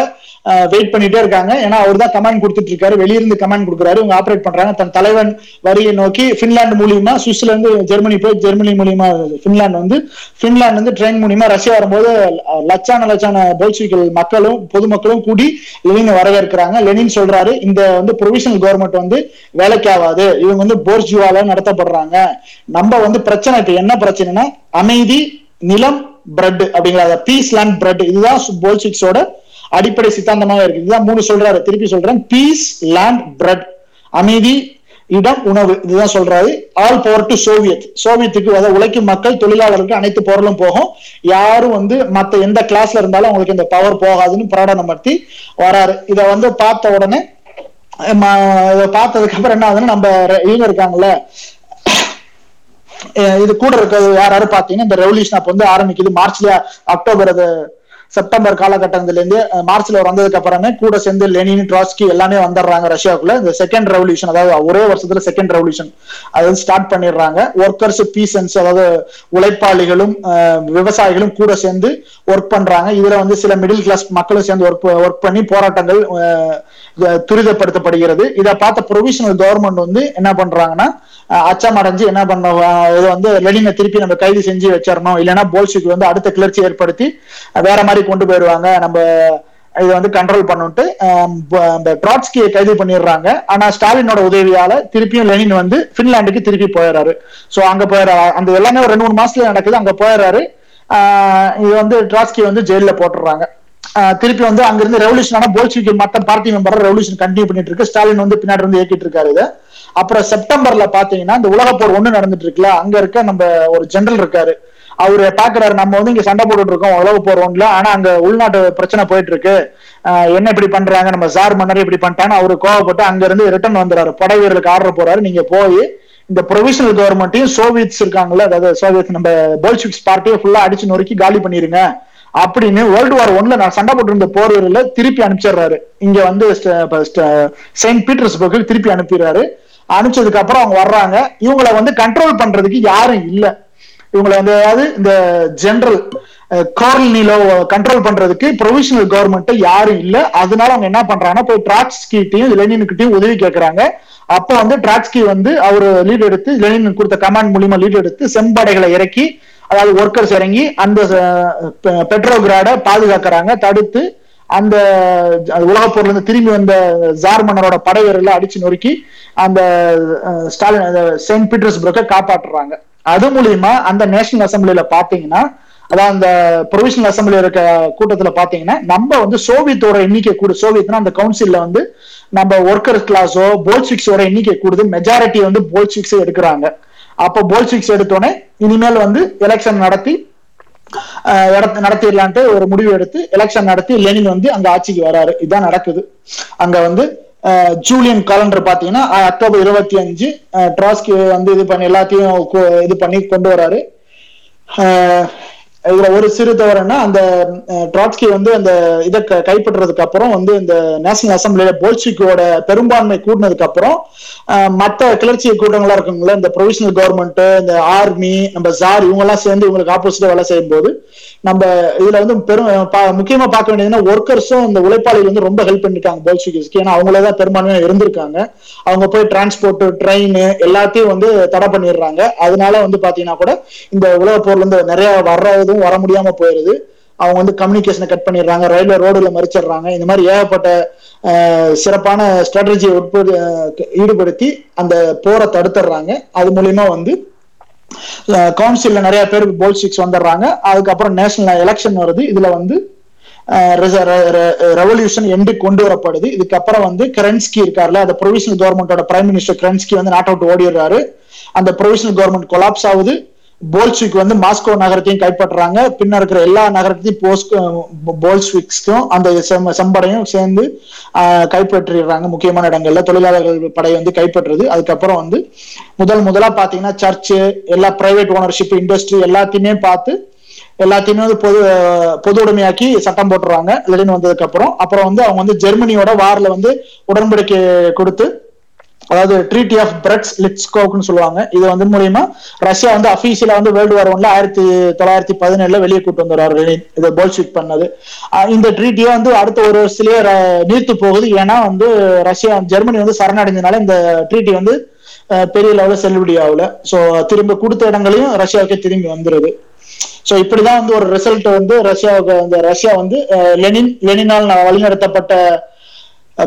வெயிட் பண்ணிட்டே இருக்காங்க. ஏன்னா அவர் தான் கமாண்ட் கொடுத்துட்டு இருக்காரு. வெளியிருந்து கமாண்ட் கொடுக்குறாரு. இவங்க ஆப்ரேட் பண்றாங்க. தன் தலைவன் வரியை நோக்கி பின்லாந்து மூலியமா சுவிஸ்ல ஜெர்மனி போய் ஜெர்மனி மூலியமா பின்லாந்து வந்து பின்லாந்து வந்து ட்ரெயின் மூலியமா ரஷ்யா வரும்போது லட்சான லட்சான போல்சிகள் மக்களும் பொதுமக்களும் கூடி லெனின் வரவேற்கிறாங்க. லெனின் சொல்றாரு இந்த வந்து ப்ரொவிஷனல் கவர்மெண்ட் வந்து வேலைக்கு ஆகாது இவங்க வந்து போர்ஜுவால நடத்தப்படுறாங்க. நம்ம வந்து பிரச்சனை இப்ப என்ன பிரச்சனைனா அமைதி நிலம் பிரெட் அப்படிங்கிற பீஸ் லேண்ட் பிரெட் இதுதான் போல்சிக்ஸோட அடிப்படை சித்தாந்தமாக இருக்கு. இதுதான் மூணு சொல்றாரு. திருப்பி சொல்றேன். பீஸ் லேண்ட் பிரெட் அமைதி இடம் உணவு. இதுதான் சொல்றாரு. ஆல் பவர் டு சோவியத் சோவியத்துக்கு அதாவது உழைக்கும் மக்கள் தொழிலாளருக்கு அனைத்து பொருளும் போகும். யாரும் வந்து மத்த எந்த கிளாஸ்ல இருந்தாலும் அவங்களுக்கு இந்த பவர் போகாதுன்னு பிரகடனம் படுத்தி வராரு. இத வந்து பார்த்த உடனே ம- பார்த்ததுக்கு அப்புறம் என்ன ஆகுதுன்னா நம்ம இவங்க இருக்காங்கல்ல இது கூட இருக்கிறது யார் பாத்தீங்கன்னா இந்த ரெவல்யூஷன் அப்ப வந்து ஆரம்பிக்குது. மார்ச்ல அக்டோபர் அது செப்டம்பர் காலகட்டத்திலேருந்து மார்ச்ல வந்ததுக்கு அப்புறமே கூட சேர்ந்து லெனின் ட்ராஸ்கி எல்லாமே வந்துடுறாங்க ரஷ்யாவுக்குள்ள இந்த செகண்ட் ரெவல்யூஷன் அதாவது ஒரே வருஷத்துல செகண்ட் ரெவல்யூஷன் அது ஸ்டார்ட் பண்ணிடுறாங்க. ஒர்க்கர்ஸ் பீசன்ஸ் அதாவது உழைப்பாளிகளும் விவசாயிகளும் கூட சேர்ந்து ஒர்க் பண்றாங்க. இதுல வந்து சில மிடில் கிளாஸ் மக்களும் சேர்ந்து ஒர்க் ஒர்க் பண்ணி போராட்டங்கள் துரிதப்படுத்தப்படுகிறது. இதை பார்த்த ப்ரொவிஷனல் கவர்மெண்ட் வந்து என்ன பண்றாங்கன்னா அச்சம் அடைஞ்சு என்ன பண்ண இது வந்து லெனினை திருப்பி நம்ம கைது செஞ்சு வச்சிடணும். இல்லைன்னா போல்ஷிக் வந்து அடுத்த கிளர்ச்சி ஏற்படுத்தி வேற மாதிரி கொண்டு போயிடுவாங்க நம்ம இதை வந்து கண்ட்ரோல் பண்ணிட்டு இந்த ட்ராட்ஸ்கியை கைது பண்ணிடுறாங்க. ஆனா ஸ்டாலினோட உதவியால திருப்பியும் லெனின் வந்து பின்லாண்டுக்கு திருப்பி போயிடுறாரு. சோ அங்க போயிடுறாரு அந்த எல்லாமே ஒரு ரெண்டு மூணு மாசத்துல நடக்குது அங்க போயிடுறாரு. இது வந்து ட்ராட்ஸ்கி வந்து ஜெயில போட்டுடுறாங்க. திருப்பி வந்து அங்கிருந்து ரெவல்யூஷன் ஆனா போல்ஷிக்கு மற்ற பார்ட்டி மெம்பர் ரெவல்யூஷன் கண்டினியூ பண்ணிட்டு இருக்கு. ஸ்டாலின் வந்து பின்னாடி வந்து இயக்கிட்டு இருக்காரு இது. அப்புறம் செப்டம்பர்ல பாத்தீங்கன்னா இந்த உலக போர் ஒண்ணு நடந்துட்டு இருக்குல்ல அங்க இருக்க நம்ம ஒரு ஜெனரல் இருக்காரு. அவரு பாக்குறாரு நம்ம வந்து இங்க சண்டை போட்டுட்டு இருக்கோம் உழவு போறோம்ல ஆனா அங்க உள்நாட்டு பிரச்சனை போயிட்டு இருக்கு என்ன இப்படி பண்றாங்க நம்ம சார் மன்னர் இப்படி பண்ணிட்டான்னு அவரு கோவப்பட்டு அங்க இருந்து ரிட்டர்ன் வந்துறாரு. படை வீரர்களுக்கு ஆர்டர் போறாரு நீங்க போய் இந்த ப்ரொவிஷனல் கவர்மெண்ட்டையும் சோவியத்ஸ் இருக்காங்கல்ல அதாவது சோவியத் நம்ம போல்ஷிக்ஸ் பார்ட்டியை ஃபுல்லா அடிச்சு நொறுக்கி காலி பண்ணிருங்க அப்படின்னு வேர்ல்டு வார் ஒன்ல நான் சண்டை போட்டு இருந்த போர் திருப்பி அனுப்பிச்சிடுறாரு. இங்க வந்து செயின்ட் பீட்டர்ஸ்பர்க்கு திருப்பி அனுப்பிடுறாரு. அனுப்பிச்சதுக்கு அப்புறம் அவங்க வர்றாங்க. இவங்களை வந்து கண்ட்ரோல் பண்றதுக்கு யாரும் இல்லை. இவங்களை வந்து அதாவது இந்த ஜெனரல் கார்ல் நிலோ கண்ட்ரோல் பண்றதுக்கு ப்ரொவிஷனல் கவர்மெண்ட் யாரும் இல்ல. அதனால அவங்க என்ன பண்றாங்கன்னா போய் ட்ராட்ஸ்கிட்டையும் லெனினுக்கிட்டையும் உதவி கேட்கறாங்க அப்ப வந்து ட்ராட்ஸ்கி வந்து அவர் லீட் எடுத்து லெனின் கொடுத்த கமாண்ட் மூலியமா லீட் எடுத்து செம்படைகளை இறக்கி அதாவது ஒர்க்கர்ஸ் இறங்கி அந்த பெட்ரோகிராட பாதுகாக்கிறாங்க. தடுத்து அந்த உலக போர்ல இருந்து திரும்பி வந்த ஜார் மன்னரோட படை வீரர்களை அடிச்சு நொறுக்கி அந்த ஸ்டாலின் செயின்ட் பீட்டர்ஸ்பர்க்கை காப்பாற்றுறாங்க. அது மூலியமா அந்த நேஷனல் அசம்பிளில பாத்தீங்கன்னா அதான் அந்த ப்ரொவிஷனல் அசம்பிளி இருக்க கூட்டத்துல பாத்தீங்கன்னா நம்ம வந்து சோவியத்தோட எண்ணிக்கை கூடு சோவியத்னா அந்த கவுன்சில்ல வந்து நம்ம ஒர்க்கர் கிளாஸோ போல்சிக்ஸோட எண்ணிக்கை கூடுது. மெஜாரிட்டி வந்து போல்சிக்ஸ் எடுக்கிறாங்க. அப்போ போல்சிக்ஸ் எடுத்தோடனே இனிமேல் வந்து எலெக்ஷன் நடத்தி நடத்திடலான்ட்டு ஒரு முடிவு எடுத்து எலெக்ஷன் நடத்தி லெனின் வந்து அங்க ஆட்சிக்கு வராரு. இதுதான் நடக்குது. அங்க வந்து ஜூலியன் காலண்டர் பாத்தீங்கன்னா அக்டோபர் இருபத்தி அஞ்சு ட்ராஸ்கி வந்து இது பண்ணி எல்லாத்தையும் கொ- இது பண்ணி கொண்டு வராரு. ஆஹ் இதுல ஒரு சிறு தவறுனா அந்த ட்ராட்ஸ்கி வந்து அந்த இதை க- அப்புறம் வந்து இந்த நேஷனல் அசம்பிளியில போல்சிக்கோட பெரும்பான்மை கூட்டினதுக்கு அப்புறம் மற்ற கிளர்ச்சி கூட்டங்களா இருக்குங்களா இந்த ப்ரொவிஷனல் கவர்மெண்ட் இந்த ஆர்மி நம்ம ஜார் இவங்க எல்லாம் சேர்ந்து இவங்களுக்கு ஆப்போசிட்டா வேலை செய்யும் போது நம்ம இதுல வந்து பெரும் பா- முக்கியமா பார்க்க வேண்டியதுன்னா ஒர்க்கர்ஸும் இந்த உழைப்பாளிகள் வந்து ரொம்ப ஹெல்ப் பண்ணிருக்காங்க போல்சிக்கு ஏன்னா அவங்களே தான் பெரும்பான்மையா இருந்திருக்காங்க. அவங்க போய் டிரான்ஸ்போர்ட் ட்ரெயின் எல்லாத்தையும் வந்து தடை பண்ணிடுறாங்க. அதனால வந்து பாத்தீங்கன்னா கூட இந்த உலக போர்ல இருந்து நிறைய வர்றதும் வர முடியாம போயிருது. அவங்க வந்து கம்யூனிகேஷனை கட் பண்ணிடுறாங்க ரயில்வே ரோடுல மறிச்சிடுறாங்க. இந்த மாதிரி ஏகப்பட்ட சிறப்பான ஸ்ட்ராட்டஜியை உட்படு ஈடுபடுத்தி அந்த போரை தடுத்துடுறாங்க. அது மூலியமா வந்து கவுன்சில்ல நிறைய பேர் போல்சிக்ஸ் வந்துடுறாங்க. அதுக்கப்புறம் நேஷனல் எலெக்ஷன் வருது. இதுல வந்து ரெவல்யூஷன் எண்டு கொண்டு வரப்படுது. இதுக்கப்புறம் வந்து கரன்ஸ்கி இருக்காருல அந்த ப்ரொவிஷனல் கவர்மெண்டோட பிரைம் மினிஸ்டர் கரன்ஸ்கி வந்து நாட் அவுட் ஓடிடுறாரு. அந்த ப்ரொவிஷனல் கவர்மெண்ட் கொலாப்ஸ் ஆகுது. போல்ஸ்விக் வந்து மாஸ்கோ நகரத்தையும் கைப்பற்றுறாங்க. பின்ன இருக்கிற எல்லா நகரத்தையும் போஸ்கோ போல்ஸ்விக்ஸ்க்கும் அந்த செம் செம்படையும் சேர்ந்து ஆஹ், கைப்பற்றிடுறாங்க. முக்கியமான இடங்கள்ல தொழிலாளர்கள் படை வந்து கைப்பற்றுறது. அதுக்கப்புறம் வந்து முதல் முதலா பாத்தீங்கன்னா சர்ச்சு எல்லா பிரைவேட் ஓனர்ஷிப் இண்டஸ்ட்ரி எல்லாத்தையுமே பார்த்து எல்லாத்தையுமே வந்து பொது பொது உடைமையாக்கி சட்டம் போட்டுருவாங்க லெனின் வந்ததுக்கு அப்புறம் அப்புறம் வந்து அவங்க வந்து ஜெர்மனியோட வார்ல வந்து உடன்படிக்கை கொடுத்து அதாவது ட்ரீட்டி ஆஃப் பிரெட்ஸ் லிட்ஸ்கோக்னு சொல்லுவாங்க. இது வந்து மூலியமா ரஷ்யா வந்து அபிஷியலா வந்து வேர்ல்டு வார் ஒன்ல ஆயிரத்தி தொள்ளாயிரத்தி பதினேழுல வெளியே கூட்டு வந்துடுறாரு லெனின் இதை போல்ஷிக் பண்ணது. இந்த ட்ரீட்டியை வந்து அடுத்த ஒரு வருஷத்துலயே ர- நீர்த்து போகுது. ஏன்னா வந்து ரஷ்யா ஜெர்மனி வந்து சரணடைஞ்சதுனால இந்த ட்ரீட்டி வந்து பெரிய லெவலில் செல்லுபடி ஆகல. ஸோ திரும்ப கொடுத்த இடங்களையும் ரஷ்யாவுக்கு திரும்பி வந்துருது. ஸோ இப்படிதான் வந்து ஒரு ரிசல்ட் வந்து ரஷ்யாவுக்கு இந்த ரஷ்யா வந்து லெனின் லெனினால் வழிநடத்தப்பட்ட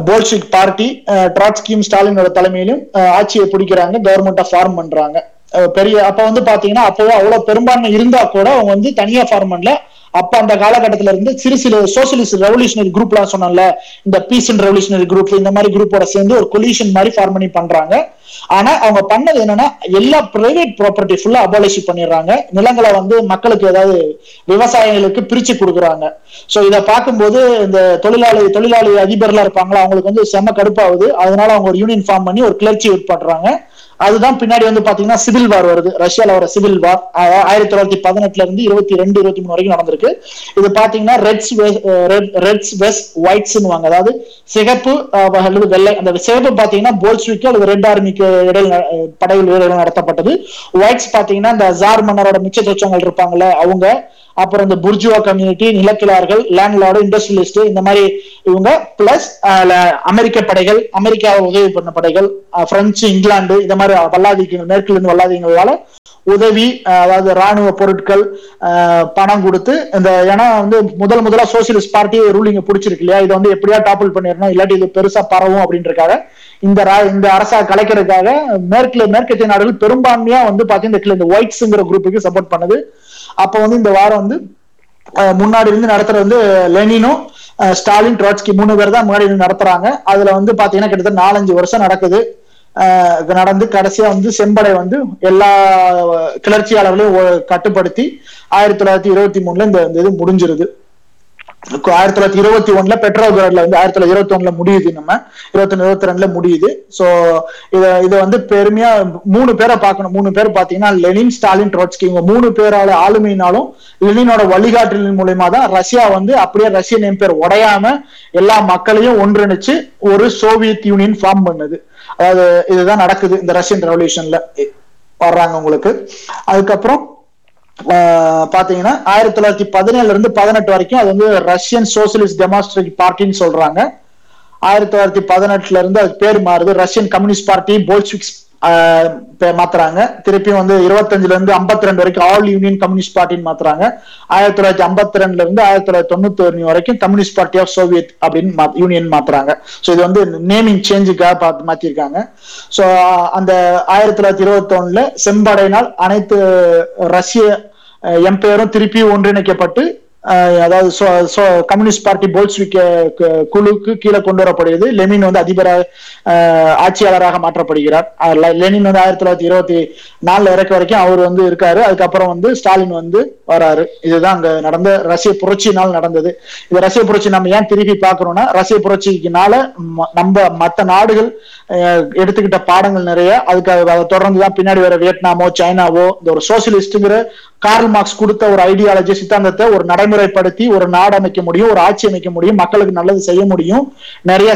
போல்ஷிக் பார்ட்டி ட்ராட்ஸ்கியும் ஸ்டாலினோட தலைமையிலும் ஆட்சியை பிடிக்கிறாங்க கவர்மெண்ட்டை ஃபார்ம் பண்றாங்க. பெரிய அப்ப வந்து பாத்தீங்கன்னா அப்பவே அவ்வளவு பெரும்பான்மை இருந்தா கூட அவங்க வந்து தனியா ஃபார்ம் பண்ணல. அப்ப அந்த காலகட்டத்துல இருந்து சிறு சிறு சோசியலிஸ்ட் ரெவல்யூஷனரி குரூப்லாம் சொன்னால இந்த பீஸ் அண்ட் ரெவல்யூஷனரி குரூப் இந்த மாதிரி குரூப்போட சேர்ந்து ஒரு கொலிஷன் மாதிரி ஃபார்ம் பண்ணி பண்றாங்க. ஆனா அவங்க பண்ணது என்னன்னா எல்லா பிரைவேட் ப்ராப்பர்ட்டி ஃபுல்லா அபாலிஷ் பண்ணிடுறாங்க. நிலங்களை வந்து மக்களுக்கு ஏதாவது விவசாயிகளுக்கு பிரிச்சு கொடுக்குறாங்க. சோ இதை பார்க்கும்போது இந்த தொழிலாளி தொழிலாளி அதிபர்லாம் இருப்பாங்களா அவங்களுக்கு வந்து செம கடுப்பாகுது. அதனால அவங்க ஒரு யூனியன் ஃபார்ம் பண்ணி ஒரு கிளர்ச்சி பண்றாங்க அதுதான் பின்னாடி வந்து பாத்தீங்கன்னா சிவில் வார் வருது. ரஷ்யால வர சிவில் வார் ஆயிரத்தி தொள்ளாயிரத்தி பதினெட்டுல இருந்து இருபத்தி ரெண்டு இருபத்தி மூணு வரைக்கும் நடந்திருக்கு. இது பாத்தீங்கன்னா ரெட்ஸ் ரெட்ஸ் வெஸ்ட் ஒயிட்ஸ்னுவாங்க அதாவது சிகப்பு அல்லது வெள்ளை அந்த சிகப்பு பாத்தீங்கன்னா போல்ஸ்விக்கு அல்லது ரெட் ஆர்மிக்கு இடையில் படையில் படைகள் நடத்தப்பட்டது. ஒயிட்ஸ் பாத்தீங்கன்னா இந்த ஜார் மன்னரோட மிச்ச சொச்சங்கள் இருப்பாங்கல்ல அவங்க அப்புறம் இந்த புர்ஜுவா கம்யூனிட்டி நிலக்கிழார்கள் லேண்ட்லார்டு இண்டஸ்ட்ரியலிஸ்ட் இந்த மாதிரி இவங்க பிளஸ் அமெரிக்க படைகள் அமெரிக்காவை உதவி பண்ண படைகள் பிரெஞ்சு இங்கிலாந்து இந்த மாதிரி வல்லாதிக்கங்கள் மேற்கில் இருந்து வல்லாதிக்கங்களால உதவி அதாவது ராணுவ பொருட்கள் பணம் கொடுத்து இந்த ஏன்னா வந்து முதல் முதலா சோசியலிஸ்ட் பார்ட்டி ரூலிங்க பிடிச்சிருக்கு இல்லையா? இதை வந்து எப்படியா டாப்பிள் பண்ணிடணும்? இல்லாட்டி இது பெருசா பரவும் அப்படின்றக்காக இந்த ரா- இந்த அரசா கலைக்கிறதுக்காக மேற்குல மேற்கத்திய நாடுகள் பெரும்பான்மையா வந்து பாத்தீங்கன்னா இந்த ஒயிட்ஸ்ங்கிற குரூப்புக்கு சப்போர்ட் பண்ணுது. அப்போ வந்து இந்த வாரம் வந்து முன்னாடி இருந்து நடத்துறது வந்து லெனினும் ஸ்டாலின் ட்ராட்ஸ்கி மூணு பேர் தான் முன்னாடி இருந்து நடத்துறாங்க. அதுல வந்து பாத்தீங்கன்னா கிட்டத்தட்ட நாலஞ்சு வருஷம் நடக்குது. இது நடந்து கடைசியா வந்து செம்படை வந்து எல்லா கிளர்ச்சியாளர்களையும் கட்டுப்படுத்தி ஆயிரத்தி தொள்ளாயிரத்தி இருபத்தி மூணுல இந்த இந்த இது முடிஞ்சிருது. ஆயிரத்தி தொள்ளாயிரத்தி இருபத்தி ஒண்ணுல பெட்ரோகிராட்ல வந்து ஆயிரத்தி தொள்ளாயிரத்தி இருபத்தி ஒண்ணுல முடியுது நம்ம. இருபத்தி இருபத்தி ரெண்டுல முடியுது. சோ இத இத வந்து பெருமையா மூணு பேரை பார்க்கணும். மூணு பேர் பாத்தீங்கன்னா லெனின் ஸ்டாலின் ட்ரோட்ஸ்கி. இவங்க மூணு பேரால ஆளுமையினாலும் லெனினோட வழிகாட்டலின் மூலயமா தான் ரஷ்யா வந்து அப்படியே ரஷ்யன் பேர் உடையாம எல்லா மக்களையும் ஒன்றிணைச்சு ஒரு சோவியத் யூனியன் ஃபார்ம் பண்ணுது. அதாவது இதுதான் நடக்குது இந்த ரஷ்யன் ரெவல்யூஷன்ல வர்றாங்க உங்களுக்கு. அதுக்கப்புறம் பாத்தீங்கன்னா ஆயிரத்தி தொள்ளாயிரத்தி பதினேழுல இருந்து பதினெட்டு வரைக்கும் அது வந்து ரஷ்யன் சோசியலிஸ்ட் டெமாஸ்ட்ரேட்டிவ் பார்ட்டின்னு சொல்றாங்க. ஆயிரத்தி தொள்ளாயிரத்தி பதினெட்டுல இருந்து அது பேர் மாறுது. ரஷ்யன் கம்யூனிஸ்ட் பார்ட்டி போல்ஸ்விக்ஸ் மாத்துறாங்க. திருப்பியும் வந்து இருபத்தஞ்சுல இருந்து ஐம்பத்தி ரெண்டு வரைக்கும் ஆல் யூனியன் கம்யூனிஸ்ட் பார்ட்டின்னு மாத்துறாங்க. ஆயிரத்தி தொள்ளாயிரத்தி ஐம்பத்தி ரெண்டுல இருந்து ஆயிரத்தி தொள்ளாயிரத்தி தொண்ணூத்தி ஒண்ணு வரைக்கும் கம்யூனிஸ்ட் பார்ட்டி ஆஃப் சோவியத் அப்படின்னு மா- யூனியன் மாத்துறாங்க. ஸோ இது வந்து நேமிங் சேஞ்சுக்காக பார்த்து மாத்திருக்காங்க. ஸோ அந்த ஆயிரத்தி தொள்ளாயிரத்தி இருபத்தி ஒண்ணுல செம்படையினால் அனைத்து ரஷ்ய எம்பையரும் திருப்பி ஒன்றிணைக்கப்பட்டு அதாவது கம்யூனிஸ்ட் பார்ட்டி போல்ஸ்விக் கு- குழுக்கு கீழே கொண்டு வரப்படுகிறது. லெனின் வந்து அதிபராக ஆட்சியாளராக மாற்றப்படுகிறார். லெனின் வந்து ஆயிரத்தி தொள்ளாயிரத்தி இருபத்தி நாலுல இறக்க வரைக்கும் அவர் வந்து இருக்காரு. அதுக்கப்புறம் வந்து ஸ்டாலின் வந்து வராரு. இதுதான் அங்க நடந்த ரஷ்ய புரட்சினால் நடந்தது. இந்த ரஷ்ய புரட்சி நம்ம ஏன் திருப்பி பாக்குறோம்னா ரஷ்ய புரட்சிக்குனால ம- நம்ம மற்ற நாடுகள் எடுத்துக்கிட்ட பாடங்கள் நிறைய. அதுக்கு அதை தொடர்ந்து தான் பின்னாடி வர வியட்நாமோ சைனாவோ இந்த ஒரு சோசியலிஸ்டுங்கிற கார்ல் மார்க்ஸ் கொடுத்த ஒரு ஐடியாலஜி சித்தாந்தத்தை ஒரு நடைமுறைப்படுத்தி ஒரு நாடு அமைக்க முடியும் ஒரு ஆட்சி அமைக்க முடியும் மக்களுக்கு நல்லது செய்ய முடியும் நிறைய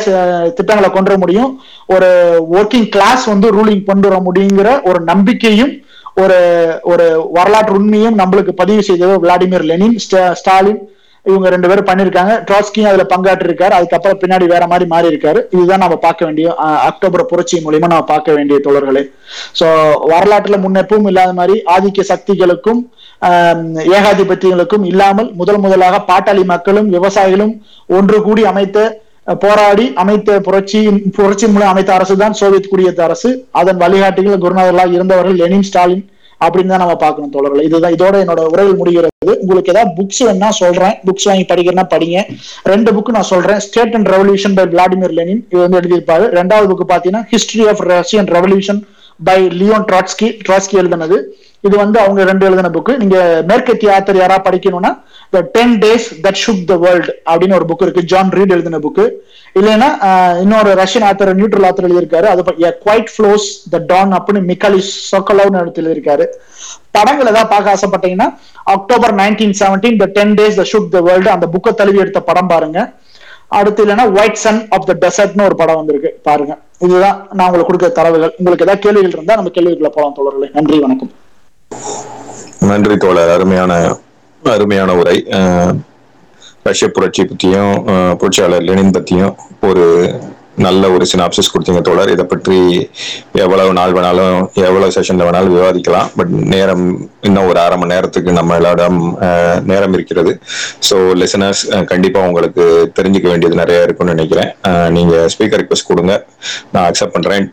திட்டங்களை கொண்டு வர முடியும். ஒரு ஒர்க்கிங் கிளாஸ் வந்து ரூலிங் கொண்டு வர முடியுங்கிற ஒரு நம்பிக்கையும் ஒரு ஒரு வரலாற்று உண்மையும் நம்மளுக்கு பதிவு செய்தது விளாடிமிர் லெனின் ஸ்டா- ஸ்டாலின். இவங்க ரெண்டு பேரும் பண்ணிருக்காங்க ட்ராஸ்கியும் அதுல பங்காற்றி இருக்காரு அதுக்கப்புறம் பின்னாடி வேற மாதிரி மாறி இருக்காரு இதுதான் நம்ம பார்க்க வேண்டிய அக்டோபர் புரட்சி மூலியமா நம்ம பார்க்க வேண்டிய தோழர்களே. சோ வரலாற்றுல முன்னெப்பவும் இல்லாத மாதிரி ஆதிக்க சக்திகளுக்கும் ஏகாதிபத்தியங்களுக்கும் இல்லாமல் முதல் முதலாக பாட்டாளி மக்களும் விவசாயிகளும் ஒன்று கூடி அமைத்த போராடி அமைத்த புரட்சி புரட்சி மூலம் அமைத்த அரசு தான் சோவியத் குடியரசு அரசு. அதன் வழிகாட்டிகள் குருநாதர்களாக இருந்தவர்கள் லெனின் ஸ்டாலின் அப்படின்னு தான் நம்ம பார்க்கணும் தோழர்கள். இதுதான் இதோட என்னோட உரையில் முடிகிறது. உங்களுக்கு ஏதாவது புக்ஸ் வேணா சொல்றேன். புக்ஸ் வாங்கி படிக்கிறேன்னா படிங்க. ரெண்டு புக் நான் சொல்றேன். State and revolution by Vladimir Lenin இது வந்து எழுதியிருப்பாரு. ரெண்டாவது புக் பாத்தீங்கன்னா history of Russian revolution by Leon Trotsky Trotsky எழுதினது. இது வந்து அவங்க ரெண்டு எழுதின புக்கு நீங்க மேற்கத்திய ஆத்தர் யாரா படிக்கணும்னா the ten days that shook the world அப்படின்னு ஒரு புக் இருக்கு. ஜான் ரீட் எழுதின புக்கு இல்லைன்னா இன்னொரு ரஷ்யன் ஆத்தர் நியூட்ரல் ஆத்தர் எழுதியிருக்காரு. அது குவைட் ஃப்ளோஸ் த டான் அப்படின்னு மிக்காலி சொக்கலோன்னு எடுத்து எழுதியிருக்காரு. படங்கள் ஏதாவது பார்க்க ஆசைப்பட்டீங்கன்னா October nineteen seventeen the ten days the shook the world அந்த புக்கை தழுவி எடுத்த படம் பாருங்க. அடுத்து இல்லைன்னா ஒயிட் சன் ஆஃப் த டெசர்ட்னு ஒரு படம் வந்திருக்கு. பாருங்க. இதுதான் நான் உங்களுக்கு கொடுக்குற தரவுகள். உங்களுக்கு ஏதாவது கேள்விகள் இருந்தால் நம்ம கேள்விகளை போலாம் தொடரலை நன்றி வணக்கம். நன்றி தோழர். அருமையான அருமையான உரை. ரஷ்ய புரட்சி பற்றியும் புரட்சியாளர் லெனின் பற்றியும் ஒரு நல்ல ஒரு சினாப்சிஸ் கொடுத்தீங்க தோழர். இதை பற்றி எவ்வளவு நாள் வேணாலும் எவ்வளவு செஷன்ல வேணாலும் விவாதிக்கலாம். பட் நேரம் இன்னும் ஒரு அரை மணி நேரத்துக்கு நம்ம எல்லாரும் நேரம் இருக்கிறது. ஸோ லெசனர்ஸ் கண்டிப்பா உங்களுக்கு தெரிஞ்சுக்க வேண்டியது நிறைய இருக்கும்னு நினைக்கிறேன். நீங்கள் நீங்க ஸ்பீக்கர் ரிக்வஸ்ட் கொடுங்க. நான் அக்செப்ட் பண்றேன்.